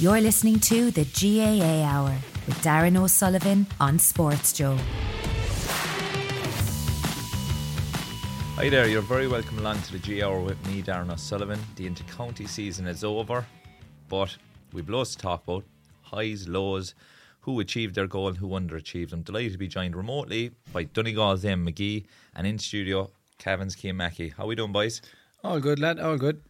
You're listening to the GAA Hour with Darran O'Sullivan on Sports Joe. Hi there, you're very welcome along to the G Hour with me, Darran O'Sullivan. The inter-county season is over, but we've loads to talk about. Highs, lows, who achieved their goal and who underachieved. I'm delighted to be joined remotely by Donegal's Eamon McGee and in studio, Cavan's Cian Mackey. How are we doing, boys? All good, lad. All good.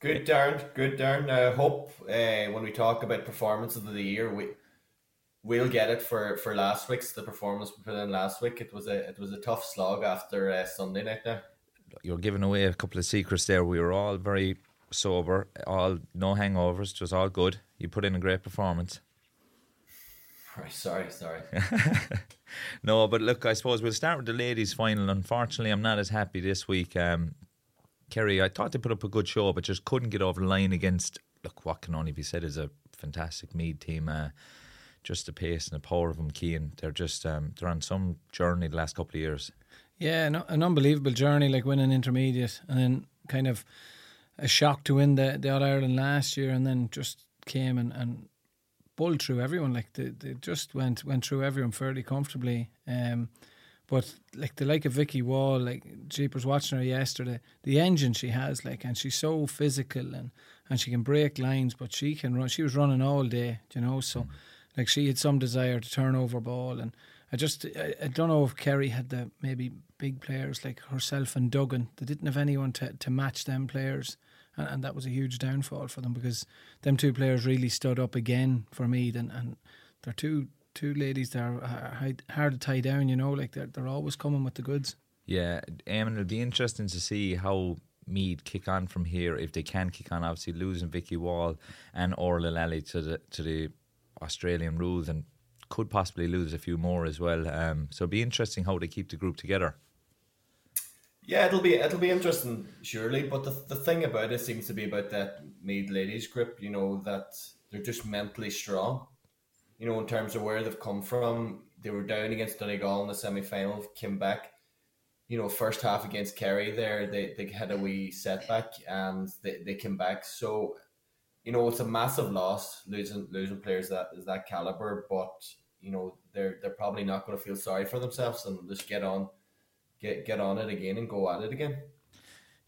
Good, Darran. Good, Darran. I hope uh, when we talk about performance of the year, we we'll get it for, for last week's the performance we put in last week. It was a it was a tough slog after uh, Sunday night. Now You're giving away a couple of secrets there. We were all very sober, all no hangovers, just all good. You put in a great performance. Sorry, sorry. No, but look, I suppose we'll start with the ladies' final. Unfortunately, I'm not as happy this week. Um, Kerry, I thought they put up a good show, but just couldn't get over the line against. Look, what can only be said is a fantastic Meath team. Uh, just the pace and the power of them, Cian. They're just um, they're on some journey the last couple of years. Yeah, no, an unbelievable journey, like winning intermediate, and then kind of a shock to win the the All Ireland last year, and then just came and, and bowled through everyone. Like they, they just went went through everyone fairly comfortably. Um, but like the like of Vicky Wall, like Jeepers watching her yesterday, the engine she has, like, and she's so physical and and she can break lines, but she can run. She was running all day, you know. So, mm. like, she had some desire to turn over ball, and I just I, I don't know if Kerry had the maybe big players like herself and Duggan. They didn't have anyone to to match them players. And, and that was a huge downfall for them because them two players really stood up again for me. and, and they're two two ladies that are hard, hard to tie down. You know, like they're they're always coming with the goods. Yeah, Eamon, it'll be interesting to see how Meath kick on from here if they can kick on. Obviously, losing Vicky Wall and Orla Lally to the to the Australian rules and could possibly lose a few more as well. Um, so it'll be interesting how they keep the group together. Yeah, it'll be it'll be interesting, surely. But the, the thing about it seems to be about that Meath ladies group. You know that they're just mentally strong. You know, in terms of where they've come from, they were down against Donegal in the semi final, came back. You know, first half against Kerry, there they, they had a wee setback and they, they came back. So, you know, it's a massive loss losing losing players that is that caliber. But you know, they're they're probably not going to feel sorry for themselves and just get on get get on it again and go at it again.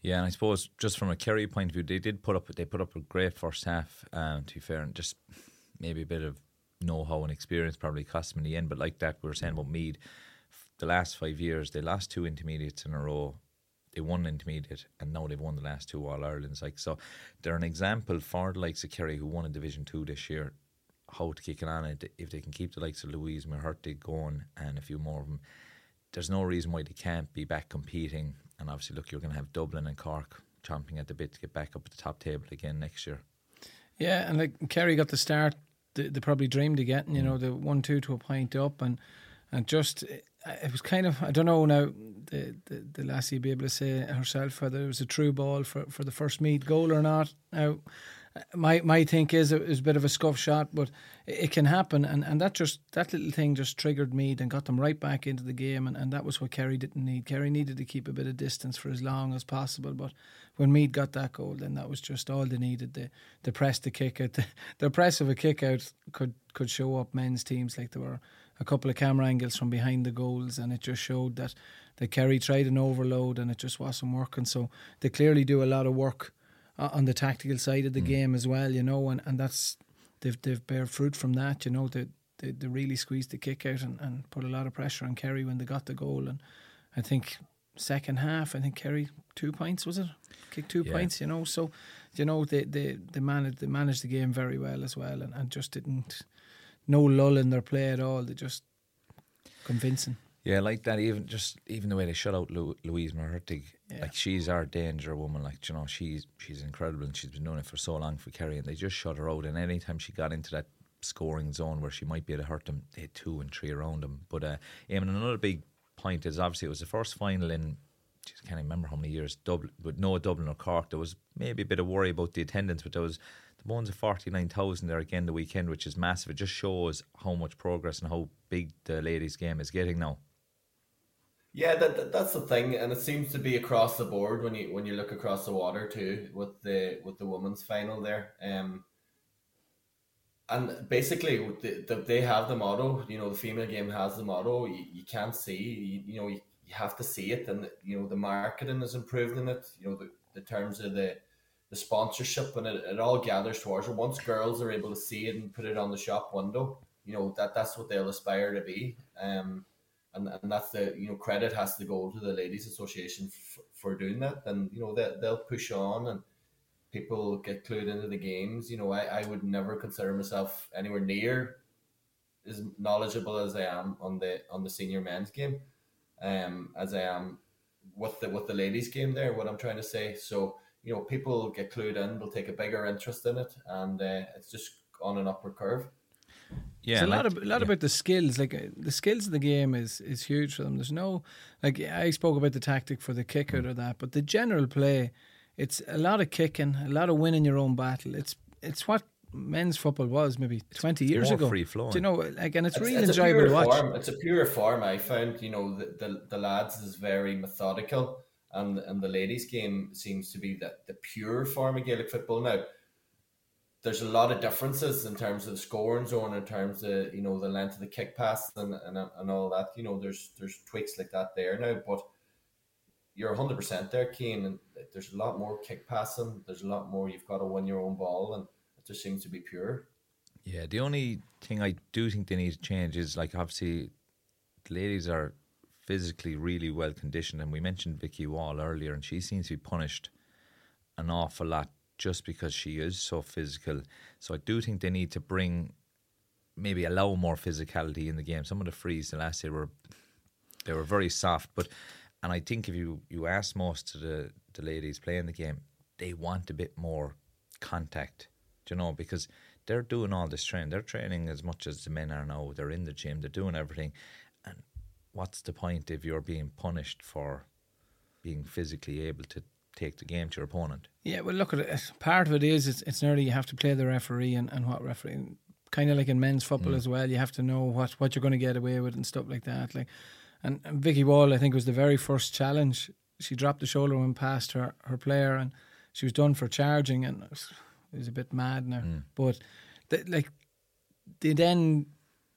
Yeah, and I suppose just from a Kerry point of view, they did put up they put up a great first half. Um, to be fair, and just maybe a bit of know-how and experience probably cost them in the end. But like that, we were saying about mm. Meath, the last five years they lost two intermediates in a row. They won an intermediate, and now they've won the last two All Irelands. Like so, they're an example for the likes of Kerry who won a Division Two this year. How to kick it on it if they can keep the likes of Louise Ní Mhuircheartaigh going and a few more of them there's no reason why they can't be back competing. And obviously, look, you're going to have Dublin and Cork chomping at the bit to get back up at the top table again next year. Yeah, and like Kerry got the start they, they probably dreamed of getting, you mm. know, the one two to a point up and and just eh, it was kind of I don't know now the, the the lassie be able to say herself whether it was a true ball for, for the first Meath goal or not. Now my my think is it was a bit of a scuff shot, but it, can happen, and, and that just that little thing just triggered Meath and got them right back into the game, and, and that was what Kerry didn't need. Kerry needed to keep a bit of distance for as long as possible, but when Meath got that goal, then that was just all they needed. The the press, the kick out, the, the press of a kick out could could show up men's teams like there were a couple of camera angles from behind the goals, and it just showed that the Kerry tried an overload and it just wasn't working. So they clearly do a lot of work on the tactical side of the mm. game as well, you know, and, and that's they've they've bear fruit from that, you know. They they, they really squeezed the kick out and, and put a lot of pressure on Kerry when they got the goal, and I think second half, I think Kerry two points was it? Kick two yeah. points, you know. So, you know, they they they managed they managed the game very well as well, and, and just didn't no lull in their play at all. They just convincing. Yeah, like that. Even just even the way they shut out Lu- Louise Ní Mhuircheartaigh, yeah. like she's our danger woman. Like you know, she's she's incredible and she's been doing it for so long for Kerry, and they just shut her out. And anytime she got into that scoring zone where she might be able to hurt them, they had two and three around them. But uh, Eamon, another big point is obviously it was the first final in. I can't remember how many years Dublin, but no Dublin or Cork. There was maybe a bit of worry about the attendance, but there was the bones of forty nine thousand there again the weekend, which is massive. It just shows how much progress and how big the ladies' game is getting now. Yeah, that, that, that's the thing, and it seems to be across the board when you when you look across the water too with the with the women's final there. Um, and basically, the, the, they have the motto. You know, the female game has the motto. You, you can't see. You, you know, you, you have to see it, and you know the marketing is improved in it. You know, the, the terms of the the sponsorship, and it, it all gathers towards it. Once girls are able to see it and put it on the shop window, you know that that's what they'll aspire to be. Um, and, and that's the you know credit has to go to the ladies association f- for doing that. And you know they, they'll push on and people get clued into the games. You know I, I would never consider myself anywhere near as knowledgeable as I am on the on the senior men's game um as I am with the with the ladies game there what I'm trying to say. So you know people get clued in they'll take a bigger interest in it and uh, it's just on an upward curve yeah, it's a lot of a lot yeah. about the skills. Like uh, the skills of the game is is huge for them. There's no like I spoke about the tactic for the kick out mm. or that, but the general play, it's a lot of kicking, a lot of winning your own battle. It's it's what men's football was maybe it's, 20 years ago. Free flowing. Do you know, like, and it's, it's really it's enjoyable to watch. Form. It's a pure form. I found, you know, the, the, the lads is very methodical, and and the ladies' game seems to be that the pure form of Gaelic football now there's a lot of differences in terms of scoring zone, in terms of you know the length of the kick pass and, and and all that. You know, there's there's tweaks like that there now, but you're 100 percent there, Cian, and there's a lot more kick passing. There's a lot more. You've got to win your own ball, and it just seems to be pure. Yeah, the only thing I do think they need to change is like obviously, the ladies are physically really well conditioned, and we mentioned Vicky Wall earlier, and she seems to be punished an awful lot just because she is so physical. So I do think they need to bring maybe allow more physicality in the game. Some of the frees the last year were they were very soft, but and I think if you you ask most of the the ladies playing the game, they want a bit more contact. You know because they're doing all this training. They're training as much as the men are now. They're in the gym. They're doing everything. And what's the point if you're being punished for being physically able to take the game to your opponent. Yeah, well, look at it. Part of it is it's, it's nearly you have to play the referee and, and what referee. Kind of like in men's football mm. as well, you have to know what, what you're going to get away with and stuff like that. Like, and, and Vicky Wall, I think, was the very first challenge. She dropped the shoulder when past her, her player, and she was done for charging, and it was, it was a bit mad now. Mm. But like, they then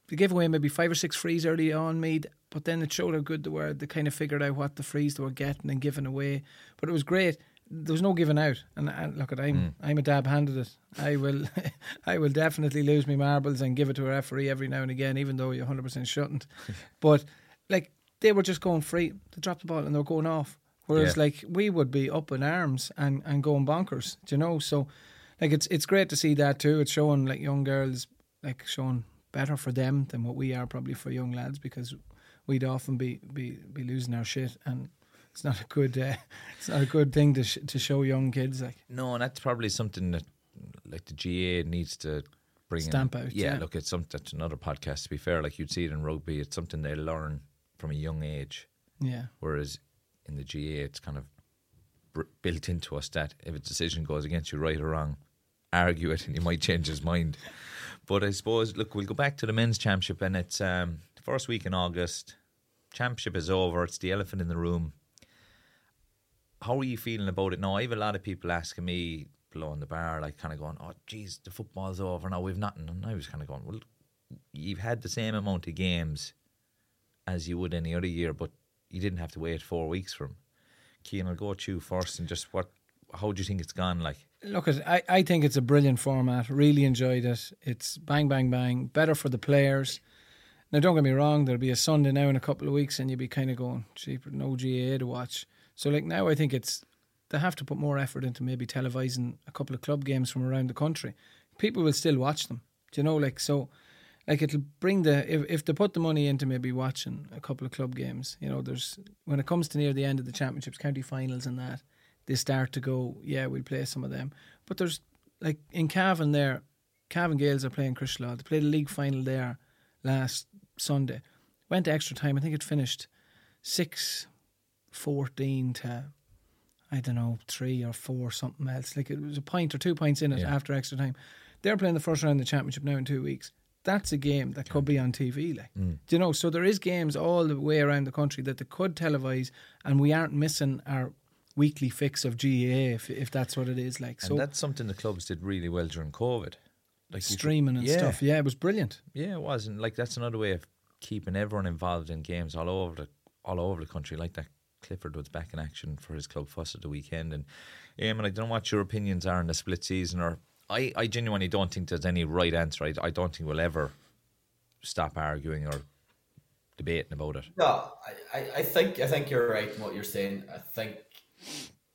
they gave away maybe five or six frees early on, made but then it showed how good they were. They kind of figured out what the frees they were getting and giving away. But it was great. There was no giving out. And, and look at I'm mm. I'm a dab handed it. I will I will definitely lose my marbles and give it to a referee every now and again, even though you 100 percent shouldn't. but like they were just going free. They dropped the ball and they were going off. Whereas yeah. like we would be up in arms and, and going bonkers. Do you know? So like it's it's great to see that too. It's showing like young girls like showing better for them than what we are probably for young lads because we'd often be be, be losing our shit and it's not a good uh, it's not a good thing to sh- to show young kids like no and that's probably something that like the GAA needs to bring stamp in. out yeah, yeah, look it's something that's another podcast to be fair like you'd see it in rugby it's something they learn from a young age. Yeah. Whereas in the GAA, it's kind of br- built into us that if a decision goes against you, right or wrong, argue it, and he might change his mind. But I suppose, look, we'll go back to the men's championship, and it's um, first week in August. Championship is over. It's the elephant in the room. How are you feeling about it now? I have a lot of people asking me below in the bar, like kind of going, "Oh, geez, the football's over now. We've nothing." And I was kind of going, "Well, you've had the same amount of games as you would any other year, but you didn't have to wait four weeks for them." Cian, I'll go to you first, and just what, how do you think it's gone? Like, Look, I, I think it's a brilliant format. Really enjoyed it. It's bang, bang, bang. Better for the players. Now, don't get me wrong. There'll be a Sunday now in a couple of weeks, and you'll be kind of going, cheaper, no GAA to watch. So, like now, I think it's they have to put more effort into maybe televising a couple of club games from around the country. People will still watch them. Do you know? Like so, like it'll bring the if if they put the money into maybe watching a couple of club games. You know, there's when it comes to near the end of the championships, county finals, and that they start to go, yeah, we'll play some of them. But there's like in Cavan there, Cavan Gaels are playing Crosserlough. They played a league final there last Sunday. Went to extra time. I think it finished 6 14 to, I don't know, 3 or 4, something else. Like it was a point or two points in it Yeah. after extra time. They're playing the first round of the championship now in two weeks. That's a game that could be on TV. Like, Mm. do you know? So there is games all the way around the country that they could televise, and we aren't missing our weekly fix of GAA if, if that's what it is. Like, and so that's something the clubs did really well during COVID. Like you could- streaming and yeah. stuff. Yeah, it was brilliant. Yeah, it was, and like that's another way of keeping everyone involved in games all over the all over the country. Like that, Clifford was back in action for his club Fossa at the weekend, and um, and I don't know what your opinions are on the split season. Or I, I genuinely don't think there's any right answer. I, I don't think we'll ever stop arguing or debating about it. No, I, I, I think I think you're right in what you're saying. I think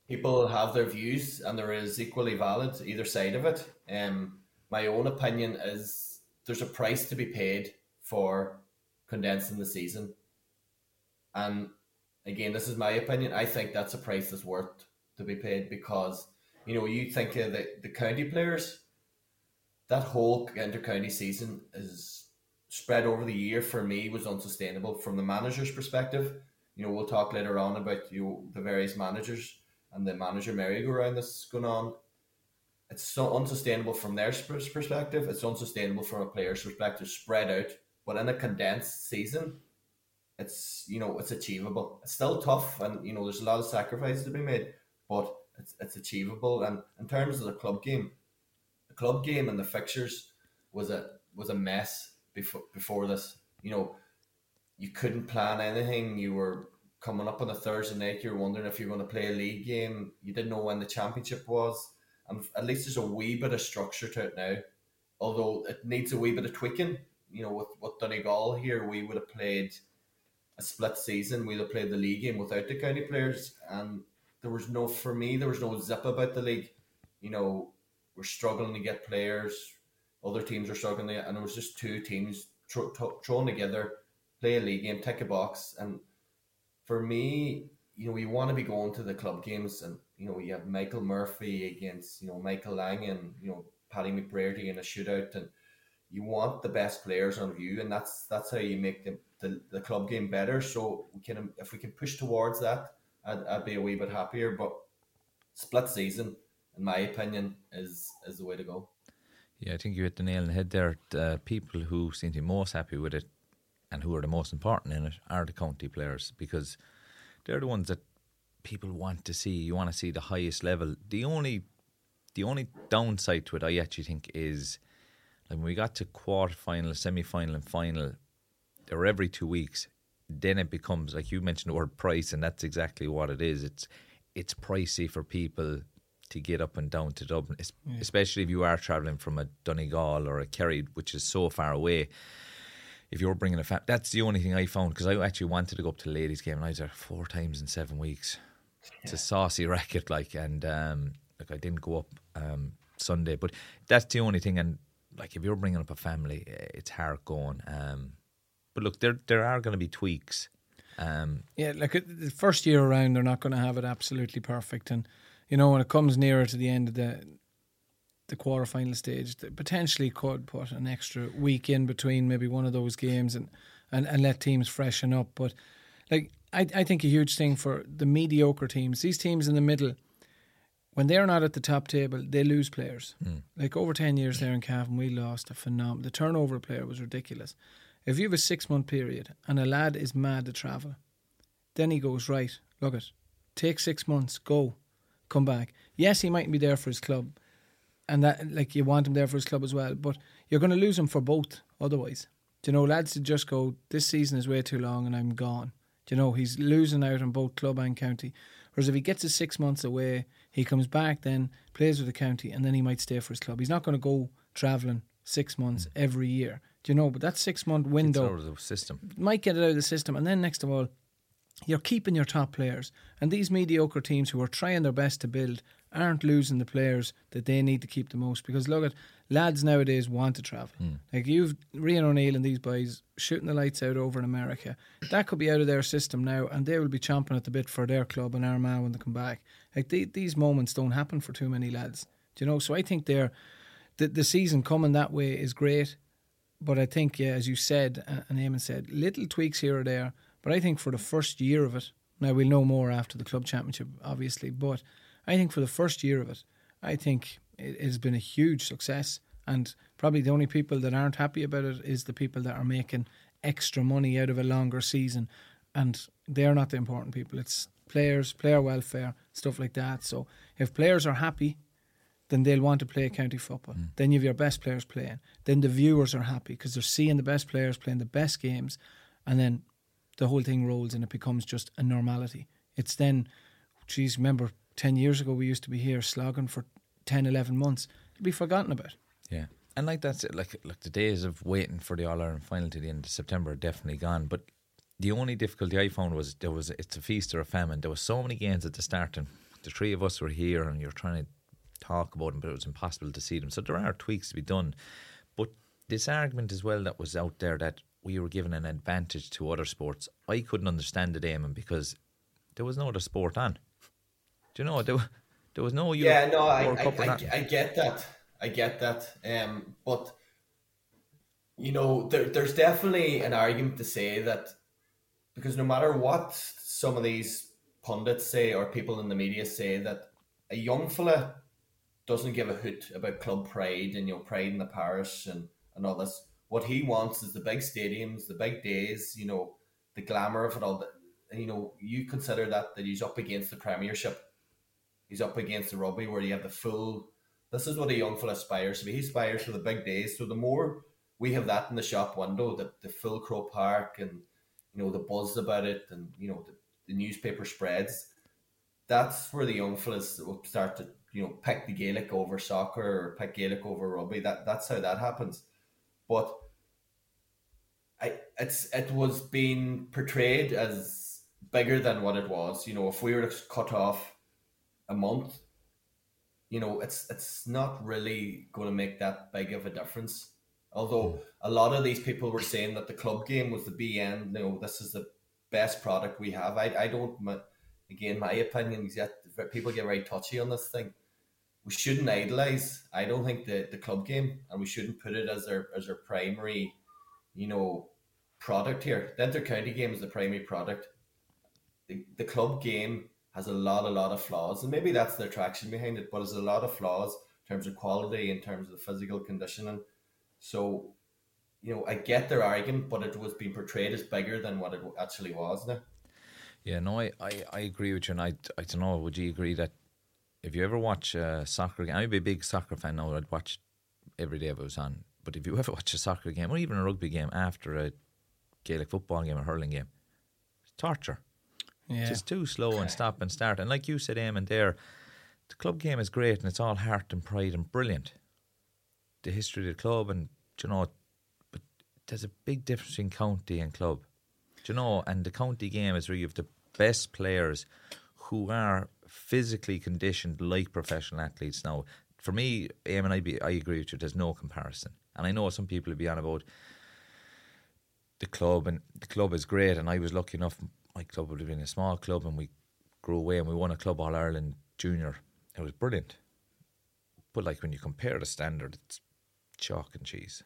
people have their views and there is equally valid either side of it. Um my own opinion is there's a price to be paid for condensing the season. And again, this is my opinion. I think that's a price that's worth to be paid because, you know, you think of the, the county players, that whole inter-county season is spread over the year for me was unsustainable from the manager's perspective. You know, we'll talk later on about you know, the various managers and the manager merry-go-round that's going on. It's so unsustainable from their perspective. It's unsustainable from a player's perspective, spread out. But in a condensed season, it's you know it's achievable. It's still tough, and you know there's a lot of sacrifices to be made, but it's it's achievable. And in terms of the club game, the club game and the fixtures was a was a mess before before this. You know, you couldn't plan anything. You were coming up on a Thursday night. You were wondering if you're going to play a league game. You didn't know when the championship was, and at least there's a wee bit of structure to it now. Although it needs a wee bit of tweaking. You know, with with Donegal here, we would have played a split season. We'd have played the league game without the county players, and there was no for me. There was no zip about the league. You know, we're struggling to get players. Other teams are struggling, to, and it was just two teams thro- thro- thrown together, play a league game, tick a box, and for me, you know, you want to be going to the club games, and you know, you have Michael Murphy against you know Michael Lang and you know Paddy McBrearty in a shootout, and you want the best players on view, and that's that's how you make the, the, the club game better. So we can if we can push towards that, I'd, I'd be a wee bit happier. But split season, in my opinion, is is the way to go. Yeah, I think you hit the nail on the head there. The people who seem to be most happy with it and who are the most important in it are the county players because they're the ones that people want to see. You want to see the highest level. The only the only downside to it, I actually think, is like when we got to quarter final, semi final, and final, they're every two weeks. Then it becomes like you mentioned the word price, and that's exactly what it is. It's it's pricey for people to get up and down to Dublin, es- especially if you are travelling from a Donegal or a Kerry, which is so far away. If you're bringing a fam- that's the only thing I found because I actually wanted to go up to the ladies' game, and I was there four times in seven weeks. It's a saucy racket, like, and um, like I didn't go up um, Sunday, but that's the only thing. And like, if you're bringing up a family, it's hard going. Um, but look, there there are going to be tweaks. Um, Yeah, like the first year around, they're not going to have it absolutely perfect, and you know when it comes nearer to the end of the the quarter final stage, they potentially could put an extra week in between maybe one of those games, and and, and let teams freshen up. But like I, I think a huge thing for the mediocre teams, these teams in the middle, when they're not at the top table, they lose players. Mm. Like over ten years there in Cavan, we lost a phenomenal. The turnover player was ridiculous. If you have a six month period and a lad is mad to travel, then he goes right. Look it, take six months, go, come back. Yes, he mightn't be there for his club, and that like you want him there for his club as well. But you're going to lose him for both otherwise. Do you know, lads to just go, this season is way too long and I'm gone. Do you know, he's losing out on both club and county. Whereas if he gets his six months away, he comes back, then plays with the county, and then he might stay for his club. He's not going to go travelling six months mm. every year. Do you know? But that six month window out of the system. might get it out of the system. And then next of all, you're keeping your top players. And these mediocre teams who are trying their best to build aren't losing the players that they need to keep the most. Because look at lads nowadays want to travel. Hmm. Like you've Rian O'Neill and these boys shooting the lights out over in America. That could be out of their system now, and they will be chomping at the bit for their club and Armagh when they come back. Like the, these moments don't happen for too many lads. Do you know? So I think they're the the season coming that way is great. But I think, yeah, as you said, and Eamon said, little tweaks here or there. But I think for the first year of it, now we'll know more after the club championship, obviously. But I think for the first year of it, I think it has been a huge success. And probably the only people that aren't happy about it is the people that are making extra money out of a longer season. And they're not the important people. It's players, player welfare, stuff like that. So if players are happy, then they'll want to play county football. Mm. Then you have your best players playing. Then the viewers are happy because they're seeing the best players playing the best games, and then the whole thing rolls and it becomes just a normality. It's then, geez, remember 10 years ago we used to be here slogging for 10, 11 months. It'll be forgotten about. Yeah. And like that's it. Like like the days of waiting for the All Ireland final to the end of September are definitely gone. But the only difficulty I found was there was it's a feast or a famine. There was so many games at the start, and the three of us were here, and you're trying to talk about them, but it was impossible to see them. So there are tweaks to be done. But this argument as well that was out there that we were given an advantage to other sports, I couldn't understand it, Eamon, because there was no other sport on. Do you know there? There was no Yeah, no, I, I, I. I get that. I get that. Um, but you know, there, there's definitely an argument to say that because no matter what some of these pundits say or people in the media say that a young fella doesn't give a hoot about club pride and you know pride in the parish and and all this. What he wants is the big stadiums, the big days, you know, the glamour of it all. That you know, you consider that that he's up against the Premiership he's up against the rugby where you have the full. This is what a young fella aspires to be. He aspires for the big days. So the more we have that in the shop window, the, the full Croke Park and you know the buzz about it, and you know the, the newspaper spreads. That's where the young fellas will start to you know pick the Gaelic over soccer or pick Gaelic over rugby. That that's how that happens. But I it's it was being portrayed as bigger than what it was. You know, if we were to cut off a month, you know, it's it's not really going to make that big of a difference. Although hmm. a lot of these people were saying that the club game was the BN, you know, this is the best product we have. I I don't. Again, my opinion is that people get very touchy on this thing. We shouldn't idolize. I don't think the, the club game, and we shouldn't put it as our as our primary, you know, product here. The inter county game is the primary product. The, the club game has a lot, a lot of flaws, and maybe that's the attraction behind it. But there's a lot of flaws in terms of quality, in terms of the physical conditioning. So, you know, I get their argument, but it was being portrayed as bigger than what it actually was. Now, Yeah, no, I, I, I agree with you, and I, I don't know. Would you agree that if you ever watch a soccer game, I'd be a big soccer fan now. I'd watch every day if it was on. But if you ever watch a soccer game or even a rugby game after a Gaelic football game or hurling game, it's torture. Yeah. It's just too slow and stop and start. And like you said, Eamon, there, the club game is great and it's all heart and pride and brilliant. The history of the club and you know, but there's a big difference between county and club. Do you know? And the county game is where you have the best players who are physically conditioned like professional athletes. Now, for me, Eamon, I, be, I agree with you. There's no comparison. And I know some people will be on about the club, and the club is great. And I was lucky enough, my club would have been a small club, and we grew away and we won a Club All Ireland Junior. It was brilliant. But like when you compare the standard, it's chalk and cheese.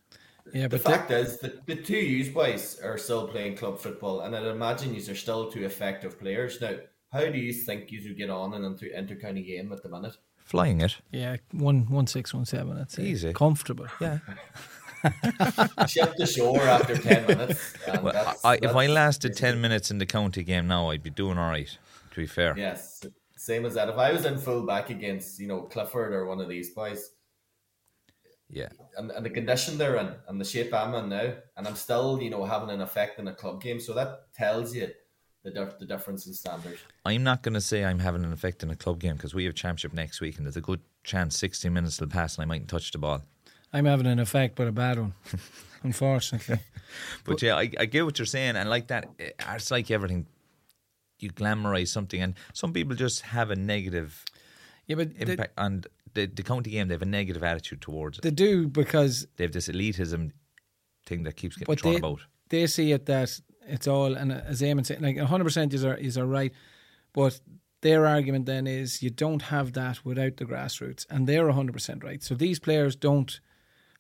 Yeah, but the but fact is that the two you boys are still playing club football, and I'd imagine you are still two effective players. Now, how do you think you would get on in an inter county game at the minute? Flying it. yeah, one one six one seven. That's Easy. comfortable. Yeah. Ship to shore after ten minutes. Um, well, that's- I, if I lasted basically- 10 minutes in the county game now, I'd be doing all right, to be fair. Yes, same as that. If I was in full back against you know Clifford or one of these boys, Yeah. and, and the condition they're in and the shape I'm in now, and I'm still you know having an effect in a club game, so that tells you the dif- the difference in standards. I'm not going to say I'm having an effect in a club game because we have championship next week and there's a good chance 60 minutes will pass and I mightn't touch the ball. I'm having an effect, but a bad one, unfortunately. But yeah, I, I get what you're saying, and like that, eh, it's like everything. You glamorize something, and some people just have a negative Yeah, but impact on the, the county game. They have a negative attitude towards it. they do because They have this elitism thing that keeps getting but thrown they, about. they see it that it's all and as Eamon said, like 100 percent is are is are right, but their argument then is you don't have that without the grassroots, and they're 100 percent right. So these players don't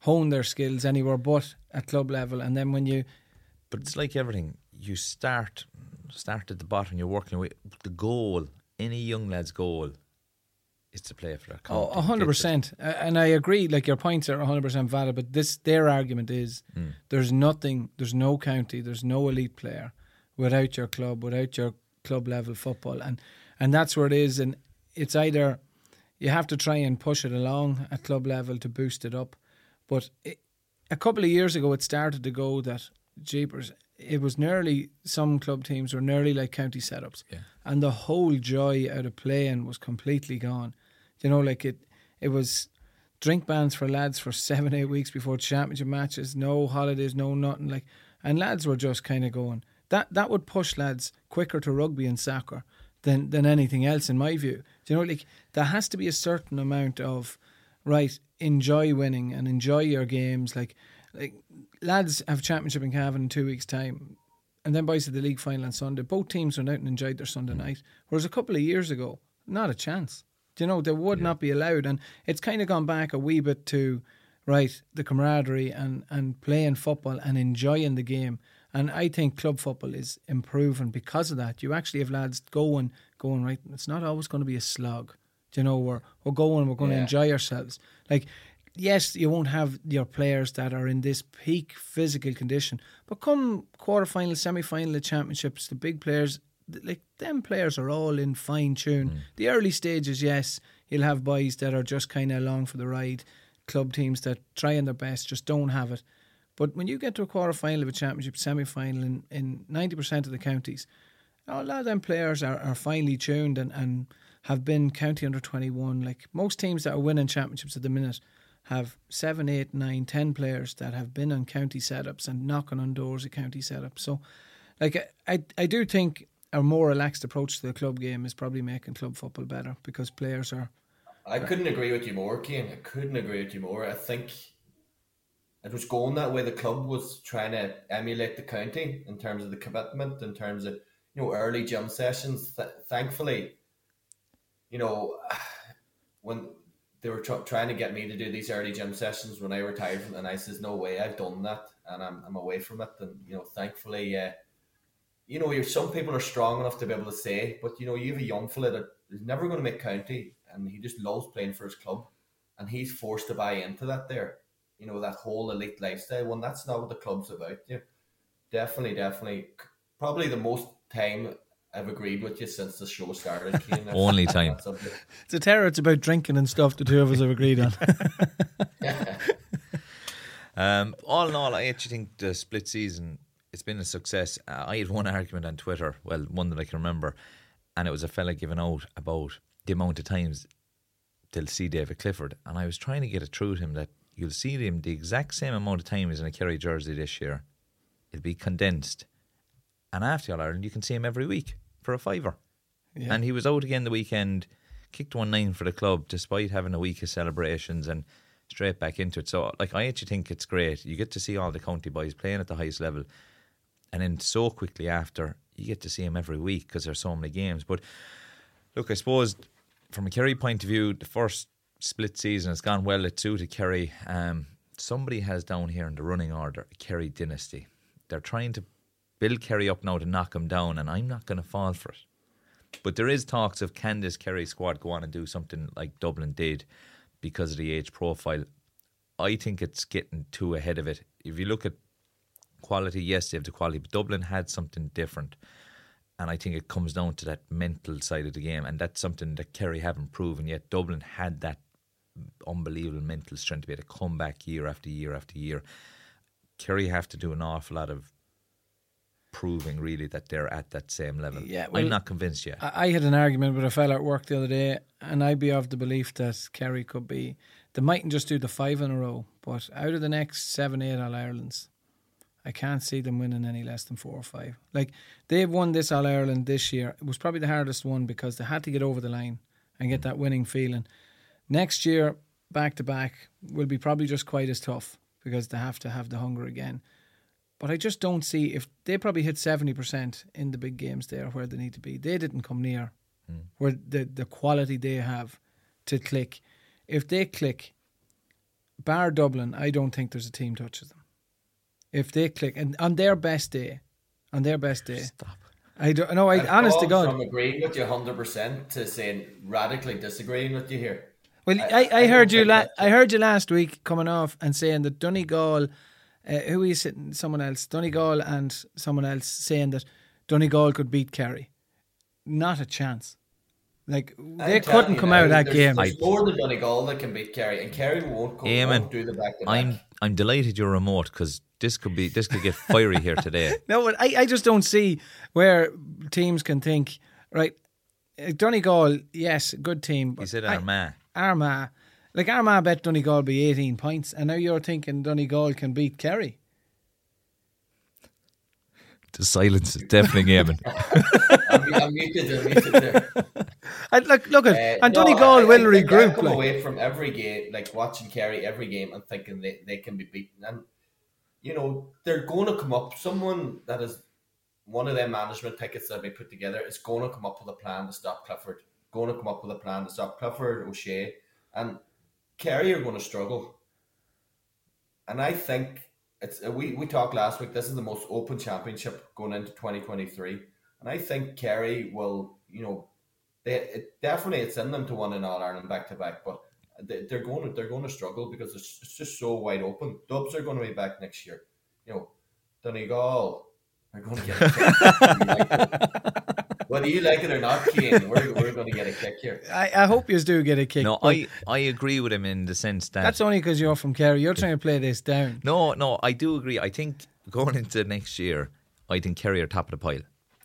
hone their skills anywhere but at club level, and then when you But it's like everything. You start start at the bottom. You're working with the goal. Any young lad's goal is to play for their Oh, a hundred percent, and I agree. Like your points are a hundred percent valid, but this their argument is Hmm. there's nothing, there's no county, there's no elite player without your club, without your club level football, and and that's where it is. And it's either you have to try and push it along at club level to boost it up, but it, a couple of years ago it started to go that jeepers. It was nearly some club teams were nearly like county setups, Yeah. and the whole joy out of playing was completely gone. You know, like it, it was drink bans for lads for seven, eight weeks before championship matches, no holidays, no nothing. Like, and lads were just kind of going. That that would push lads quicker to rugby and soccer than than anything else, in my view. Do you know, like there has to be a certain amount of right. Enjoy winning and enjoy your games. Like, like lads have championship in Cavan in two weeks' time and then boys at the league final on Sunday. Both teams went out and enjoyed their Sunday night. Whereas a couple of years ago, not a chance. Do you know, they would not be allowed. And it's kind of gone back a wee bit to, right, the camaraderie and, and playing football and enjoying the game. And I think club football is improving because of that. You actually have lads going, going, right, it's not always going to be a slog. You know, we're, we're going, we're going to enjoy ourselves. Like, yes, you won't have your players that are in this peak physical condition, but come quarter final, semi final of championships, the big players, like them players are all in fine tune. Mm. The early stages, yes, you'll have boys that are just kind of along for the ride, club teams that trying their best just don't have it. But when you get to a quarter final of a championship, semi final in, in 90% of the counties, a lot of them players are, are finely tuned and, and have been county under 21. Like most teams that are winning championships at the minute have seven, eight, nine, ten players that have been on county setups and knocking on doors of county setups. So, like, I, I, do think a more relaxed approach to the club game is probably making club football better because players are. I couldn't agree with you more, Cian. I couldn't agree with you more. I think it was going that way. The club was trying to emulate the county in terms of the commitment, in terms of you know early gym sessions. Th- thankfully, you know when they were tr- trying to get me to do these early gym sessions when I retired from, and I says no way, I've done that, and I'm I'm away from it. And you know, thankfully, uh, you know, some people are strong enough to be able to say, but you know, you have a young fella that is never going to make county, and he just loves playing for his club, and he's forced to buy into that there. You know, that whole elite lifestyle. When that's not what the club's about. You definitely, definitely, probably the most time I've agreed with you since the show started. Cian, on Only time. It's a terror. It's about drinking and stuff. The two of us have agreed on. Um, all in all, I actually think the split season it's been a success. Uh, I had one argument on Twitter, well, one that I can remember, and it was a fella giving out about the amount of times they'll see David Clifford, and I was trying to get it through to him that you'll see him the exact same amount of times in a Kerry jersey this year. It'll be condensed, and after All Ireland, you can see him every week for a fiver. Yeah. And he was out again the weekend, kicked one nine for the club despite having a week of celebrations and straight back into it. So, like, I actually think it's great. You get to see all the county boys playing at the highest level, and then so quickly after, you get to see him every week because there's so many games. But look, I suppose from a Kerry point of view, the first split season has gone well. It suited Kerry. Um, somebody has down here in the running order a Kerry dynasty. They're trying to build Kerry up now to knock him down, and I'm not going to fall for it. But there is talks of can this Kerry squad go on and do something like Dublin did because of the age profile. I think it's getting too ahead of it. If you look at quality, yes, they have the quality, but Dublin had something different. And I think it comes down to that mental side of the game. And that's something that Kerry haven't proven yet. Dublin had that unbelievable mental strength to be able to come back year after year after year. Kerry have to do an awful lot of proving really that they're at that same level. Yeah, well, I'm not convinced yet. I, I had an argument with a fella at work the other day, and I'd be of the belief that Kerry could be. They mightn't just do the five in a row, but out of the next seven, eight All Irelands, I can't see them winning any less than four or five. Like they've won this All Ireland this year. It was probably the hardest one because they had to get over the line and get mm. that winning feeling. Next year, back to back, will be probably just quite as tough because they have to have the hunger again. But I just don't see if they probably hit seventy percent in the big games there where they need to be. They didn't come near hmm. where the the quality they have to click. If they click, bar Dublin, I don't think there's a team touches them. If they click and on their best day, on their best day, Stop. I don't know. I I've honest to gone God, from agreeing with you hundred percent to saying radically disagreeing with you here. Well, I- I, I, I heard you. think La- I heard you last week coming off and saying that Donegal, uh, who is sitting? Someone else, Donegal, and someone else saying that Donegal could beat Kerry. Not a chance. Like I'm they couldn't come now, out of that there's, game. There's more than Donegal that can beat Kerry, and Kerry won't go Eamon, won't do the back to I'm. I'm delighted you're remote because this could be this could get fiery here today. No, I, I just don't see where teams can think right. uh, Donegal, yes, good team. He but said I- Armagh. Armagh, like Armagh bet Donegal be eighteen points, and now you're thinking Donegal can beat Kerry. The silence is deafening, Eamon. I'm, I'm muted. I'm muted there. I, look, look at Uh, and no, Donegal I- I will think I've regroup. come Like, away from every game, like watching Kerry every game, and thinking they, they can be beaten. And you know they're going to come up. Someone that is one of their management tickets that they put together is going to come up with a plan to stop Clifford. Going to come up with a plan to stop Clifford, O'Shea, and Kerry are going to struggle. And I think it's we we talked last week. This is the most open championship going into twenty twenty three, and I think Kerry will. You know, they it, definitely it's in them to win an All Ireland back to back, but they, they're going to they're going to struggle because it's, it's just so wide open. Dubs are going to be back next year. You know, Donegal are going to get. Whether you like it or not, Cian, we're, we're going to get a kick here. I, I hope you do get a kick. No, I, I agree with him in the sense that that's only because you're from Kerry. You're trying to play this down. No, no, I do agree. I think going into next year, I think Kerry are top of the pile.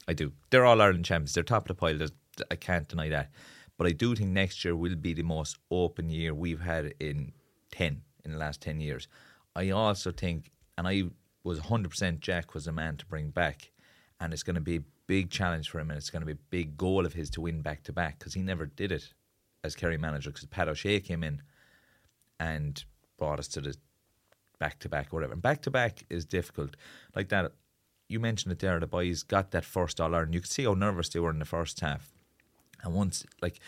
I do. They're all Ireland champions. They're top of the pile. There's, I can't deny that. But I do think next year will be the most open year we've had in 10, in the last 10 years. I also think, and I was 100% Jack was a man to bring back, and it's going to be a big challenge for him, and it's going to be a big goal of his to win back to back because he never did it as Kerry manager because Pat O'Shea came in and brought us to the back to back, whatever. And back to back is difficult. Like that, you mentioned it there. The boys got that first All Ireland. You could see how nervous they were in the first half. And once, like,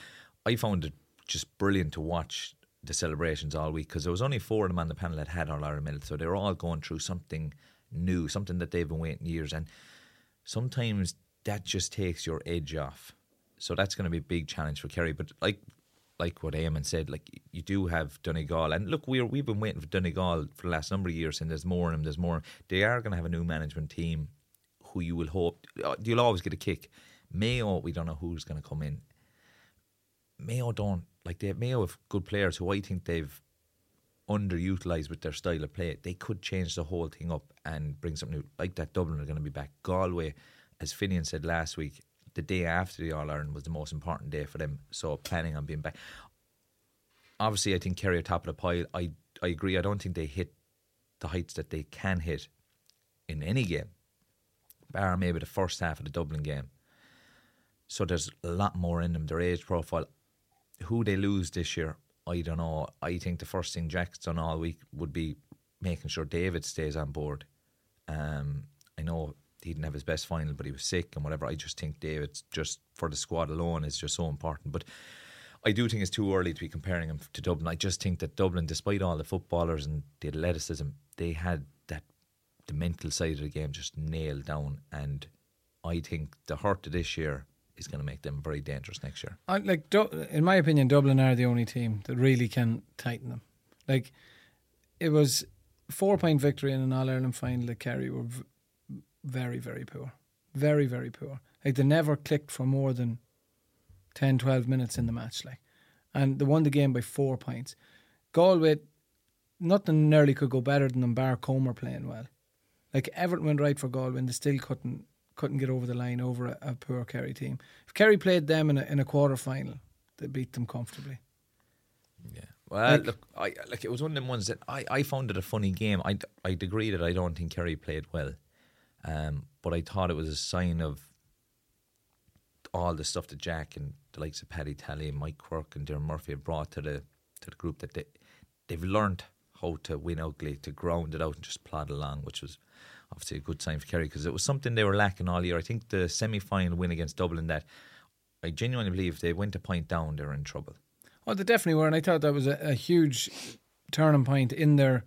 I found it just brilliant to watch the celebrations all week because there was only four of them on the panel that had All Ireland medals, so they were all going through something new, something that they've been waiting years. And sometimes that just takes your edge off. So that's going to be a big challenge for Kerry. But like like what Eamon said, like you do have Donegal, and look, we're we've been waiting for Donegal for the last number of years, and there's more them. There's more. They are going to have a new management team, who you will hope uh, you'll always get a kick. Mayo, we don't know who's going to come in. Mayo don't like they Mayo have good players who I think they've underutilized with their style of play. They could change the whole thing up and bring something new. Like that Dublin are going to be back. Galway, as Finian said last week, the day after the All Ireland was the most important day for them. So planning on being back. Obviously, I think Kerry are top of the pile. I I agree. I don't think they hit the heights that they can hit in any game, bar maybe the first half of the Dublin game. So there's a lot more in them. Their age profile, who they lose this year, I don't know. I think the first thing Jack's done all week would be making sure David stays on board. Um, I know he didn't have his best final, but he was sick and whatever. I just think David, just for the squad alone, is just so important. But I do think it's too early to be comparing him to Dublin. I just think that Dublin, despite all the footballers and the athleticism, they had that the mental side of the game just nailed down. And I think the hurt of this year is going to make them very dangerous next year. I, like in my opinion, Dublin are the only team that really can tighten them. Like it was four point victory in an All Ireland final that Kerry were v- very very poor, very very poor. Like they never clicked for more than 10, 12 minutes in the match. Like, and they won the game by four points. Galway, nothing nearly could go better than them. Bar Comer playing well. Like Everton went right for Galway, and they still couldn't couldn't get over the line over a, a poor Kerry team. If Kerry played them in a, in a quarter final, they beat them comfortably. Yeah. Well, Like- look, I like it was one of them ones that I, I found it a funny game. I I'd agree that I don't think Kerry played well, um, but I thought it was a sign of all the stuff that Jack and the likes of Paddy Tally and Mike Quirke and Darren Murphy have brought to the to the group that they they've learned how to win ugly, to ground it out and just plod along, which was obviously a good sign for Kerry because it was something they were lacking all year. I think the semi final win against Dublin that I genuinely believe if they went a point down, they were in trouble. Oh, they definitely were, and I thought that was a, a huge turning point in their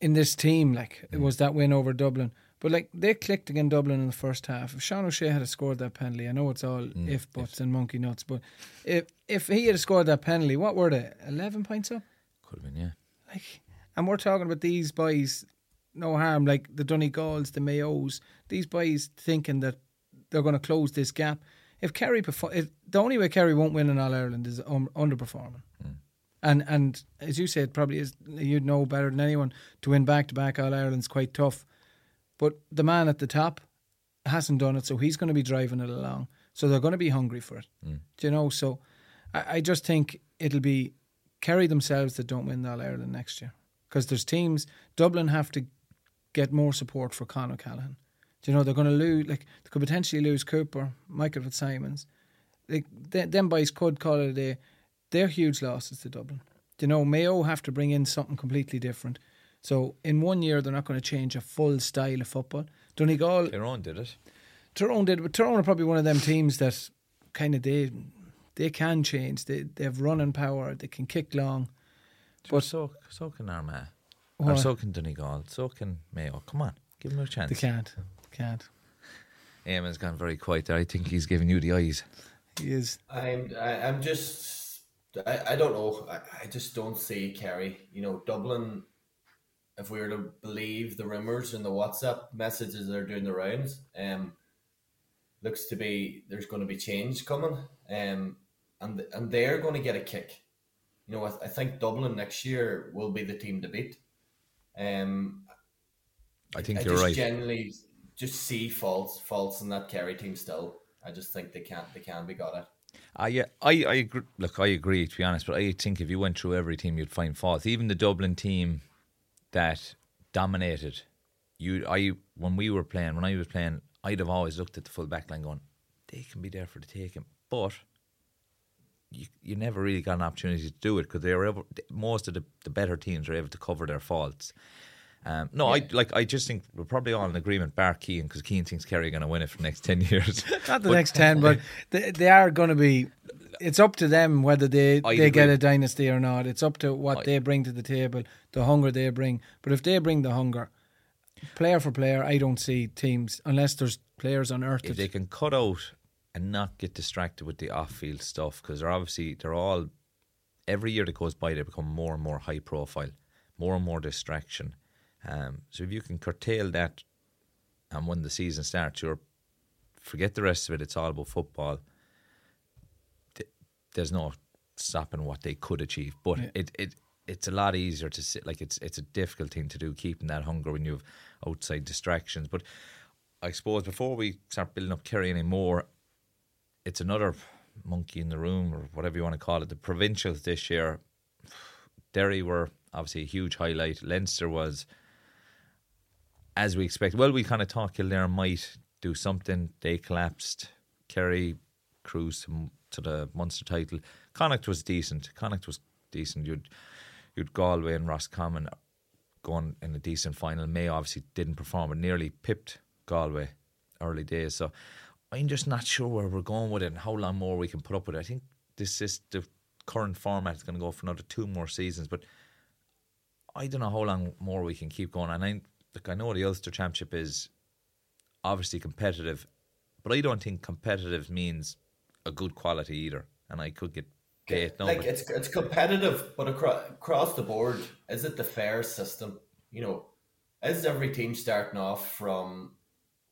in this team. Like it was that win over Dublin, but like they clicked again Dublin in the first half. If Sean O'Shea had scored that penalty, I know it's all mm, if buts and monkey nuts, but if if he had scored that penalty, what were they? Eleven points up. Could have been, yeah. Like, and we're talking about these boys, no harm, like the Donegals, the Mayos, these boys thinking that they're going to close this gap. If Kerry, perfor- if, the only way Kerry won't win in All Ireland is um, underperforming. And and as you said, probably is you'd know better than anyone to win back to back All Ireland's quite tough. But the man at the top hasn't done it, so he's going to be driving it along. So they're going to be hungry for it. Do you know? So I, I just think it'll be Kerry themselves that don't win the All Ireland next year because there's teams. Dublin have to get more support for Conor O'Callaghan. Do you know they're going to lose? Like they could potentially lose Cooper, Michael Fitzsimons. Like th- them boys could call it a day. They're huge losses to Dublin. Do you know Mayo have to bring in something completely different. So in one year they're not going to change a full style of football. Donegal Tyrone did it. Tyrone did, but Tyrone are probably one of them teams that kind of they they can change. They they have running power. They can kick long. But so so can Armagh. Or What? so can Donegal. So can Mayo. Come on, give them a chance. They can't. Can't. Eamon's gone very quiet there. I think he's giving you the eyes. He is. I'm I, I'm just I, I don't know. I, I just don't see Kerry. You know, Dublin. If we were to believe the rumors and the WhatsApp messages that are doing the rounds, um, looks to be there's going to be change coming, um, and and they're going to get a kick. You know, I, I think Dublin next year will be the team to beat. Um, I think I you're just right. generally just see faults faults in that Kerry team still. I just think they can't they can't be got at. I, yeah, I, I agree. Look, I agree to be honest, but I think if you went through every team, you'd find faults. Even the Dublin team that dominated, you, I, when we were playing, when I was playing, I'd have always looked at the full back line going, they can be there for the taking, but you, you never really got an opportunity to do it because they were able. Most of the, the better teams are able to cover their faults. Um, no, I like. I just think we're probably all in agreement. Bar Cian because Cian thinks Kerry are going to win it for the next ten years. Not the But- next ten, but they, they are going to be. It's up to them whether they they get a dynasty or not. It's up to what I- they bring to the table, the hunger they bring. But if they bring the hunger, player for player, I don't see teams unless there's players on earth. if they can cut out and not get distracted with the off-field stuff because they're obviously they're all every year that goes by they become more and more high profile more and more distraction. Um, so if you can curtail that and when the season starts you're forget the rest of it it's all about football Th- there's no stopping what they could achieve. But Yeah. it, it it's a lot easier to sit like it's it's a difficult thing to do keeping that hunger when you have outside distractions. But I suppose before we start building up Kerry anymore, it's another monkey in the room or whatever you want to call it. The provincials this year, Derry were obviously a huge highlight. Leinster was, as we expect. Well, we kind of thought Kildare might do something. They collapsed. Kerry cruised to, the Munster title. Connacht was decent. Connacht was decent. You'd you'd Galway and Roscommon going in a decent final. May obviously didn't perform, but nearly pipped Galway early days. So I'm just not sure where we're going with it and how long more we can put up with it. I think this is the current format is going to go for another two more seasons, but I don't know how long more we can keep going. And I look, I know the Ulster Championship is obviously competitive, but I don't think competitive means a good quality either. And I could get. No, like but- it's it's competitive, but across across the board, is it the fair system? You know, is every team starting off from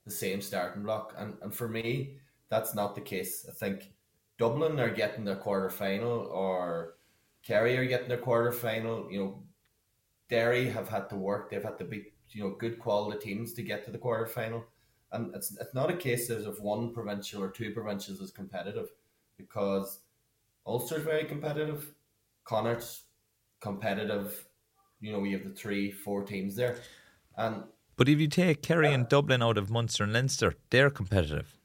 the same starting block? And and for me, that's not the case. I think Dublin are getting their quarter final, or Kerry are getting their quarter final. You know, Derry have had to work; they've had to beat you know good quality teams to get to the quarter final. And it's it's not a case of if one provincial or two provincials is competitive, because Ulster's very competitive, Connacht's competitive. You know, we have the three, four teams there, and But if you take Kerry and uh, Dublin out of Munster and Leinster, they're competitive.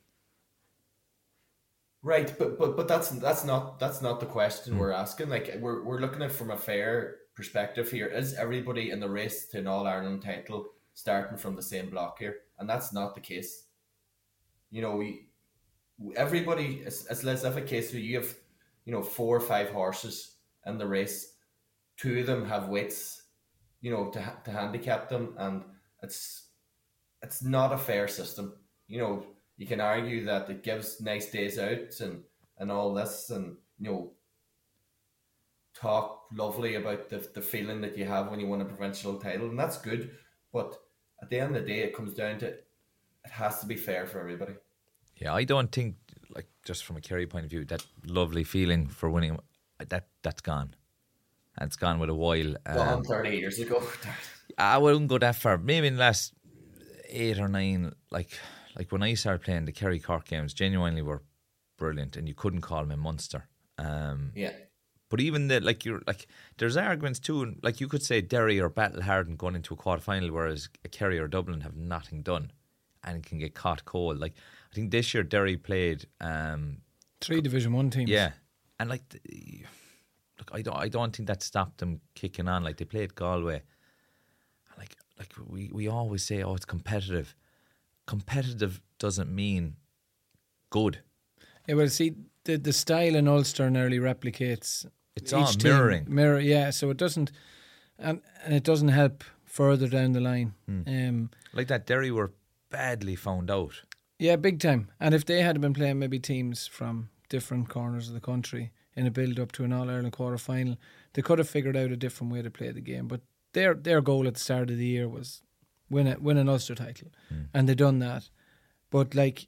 Right, but but but that's that's not that's not the question hmm. we're asking. Like we're we're looking at it from a fair perspective here. Is everybody in the race to an All Ireland title starting from the same block here? And that's not the case. You know, we everybody it's, it's less of a case where you have you know four or five horses in the race. Two of them have weights, you know, to to handicap them, and it's it's not a fair system. You know, you can argue that it gives nice days out and and all this, and you know, talk lovely about the the feeling that you have when you win a provincial title, and that's good. But at the end of the day, it comes down to it has to be fair for everybody. Yeah, I don't think like just from a Kerry point of view, that lovely feeling for winning that that's gone. And it's gone with a while. Gone Um, thirty years ago. I wouldn't go that far. Maybe in the last eight or nine, like like when I started playing the Kerry Cork games, genuinely were brilliant, and you couldn't call them a monster. Um, yeah, but even the like you're like there's arguments too, and like you could say Derry or Battle Harden going into a quarter final, whereas a Kerry or Dublin have nothing done and can get caught cold. Like I think this year Derry played, um, Three Division One teams. yeah, and like the- look, I don't I don't think that stopped them kicking on. Like they played Galway, like we we always say, oh, it's competitive. Competitive doesn't mean good. Yeah, well, see, the the style in Ulster nearly replicates. It's all mirroring. Mirror, yeah. So it doesn't, and and it doesn't help further down the line. Hmm. Um, Like that, Derry were badly found out. yeah, big time. And if they had been playing maybe teams from different corners of the country in a build up to an All Ireland quarter final, they could have figured out a different way to play the game. But their their goal at the start of the year was win a, win an Ulster title, mm. and they've done that. But like,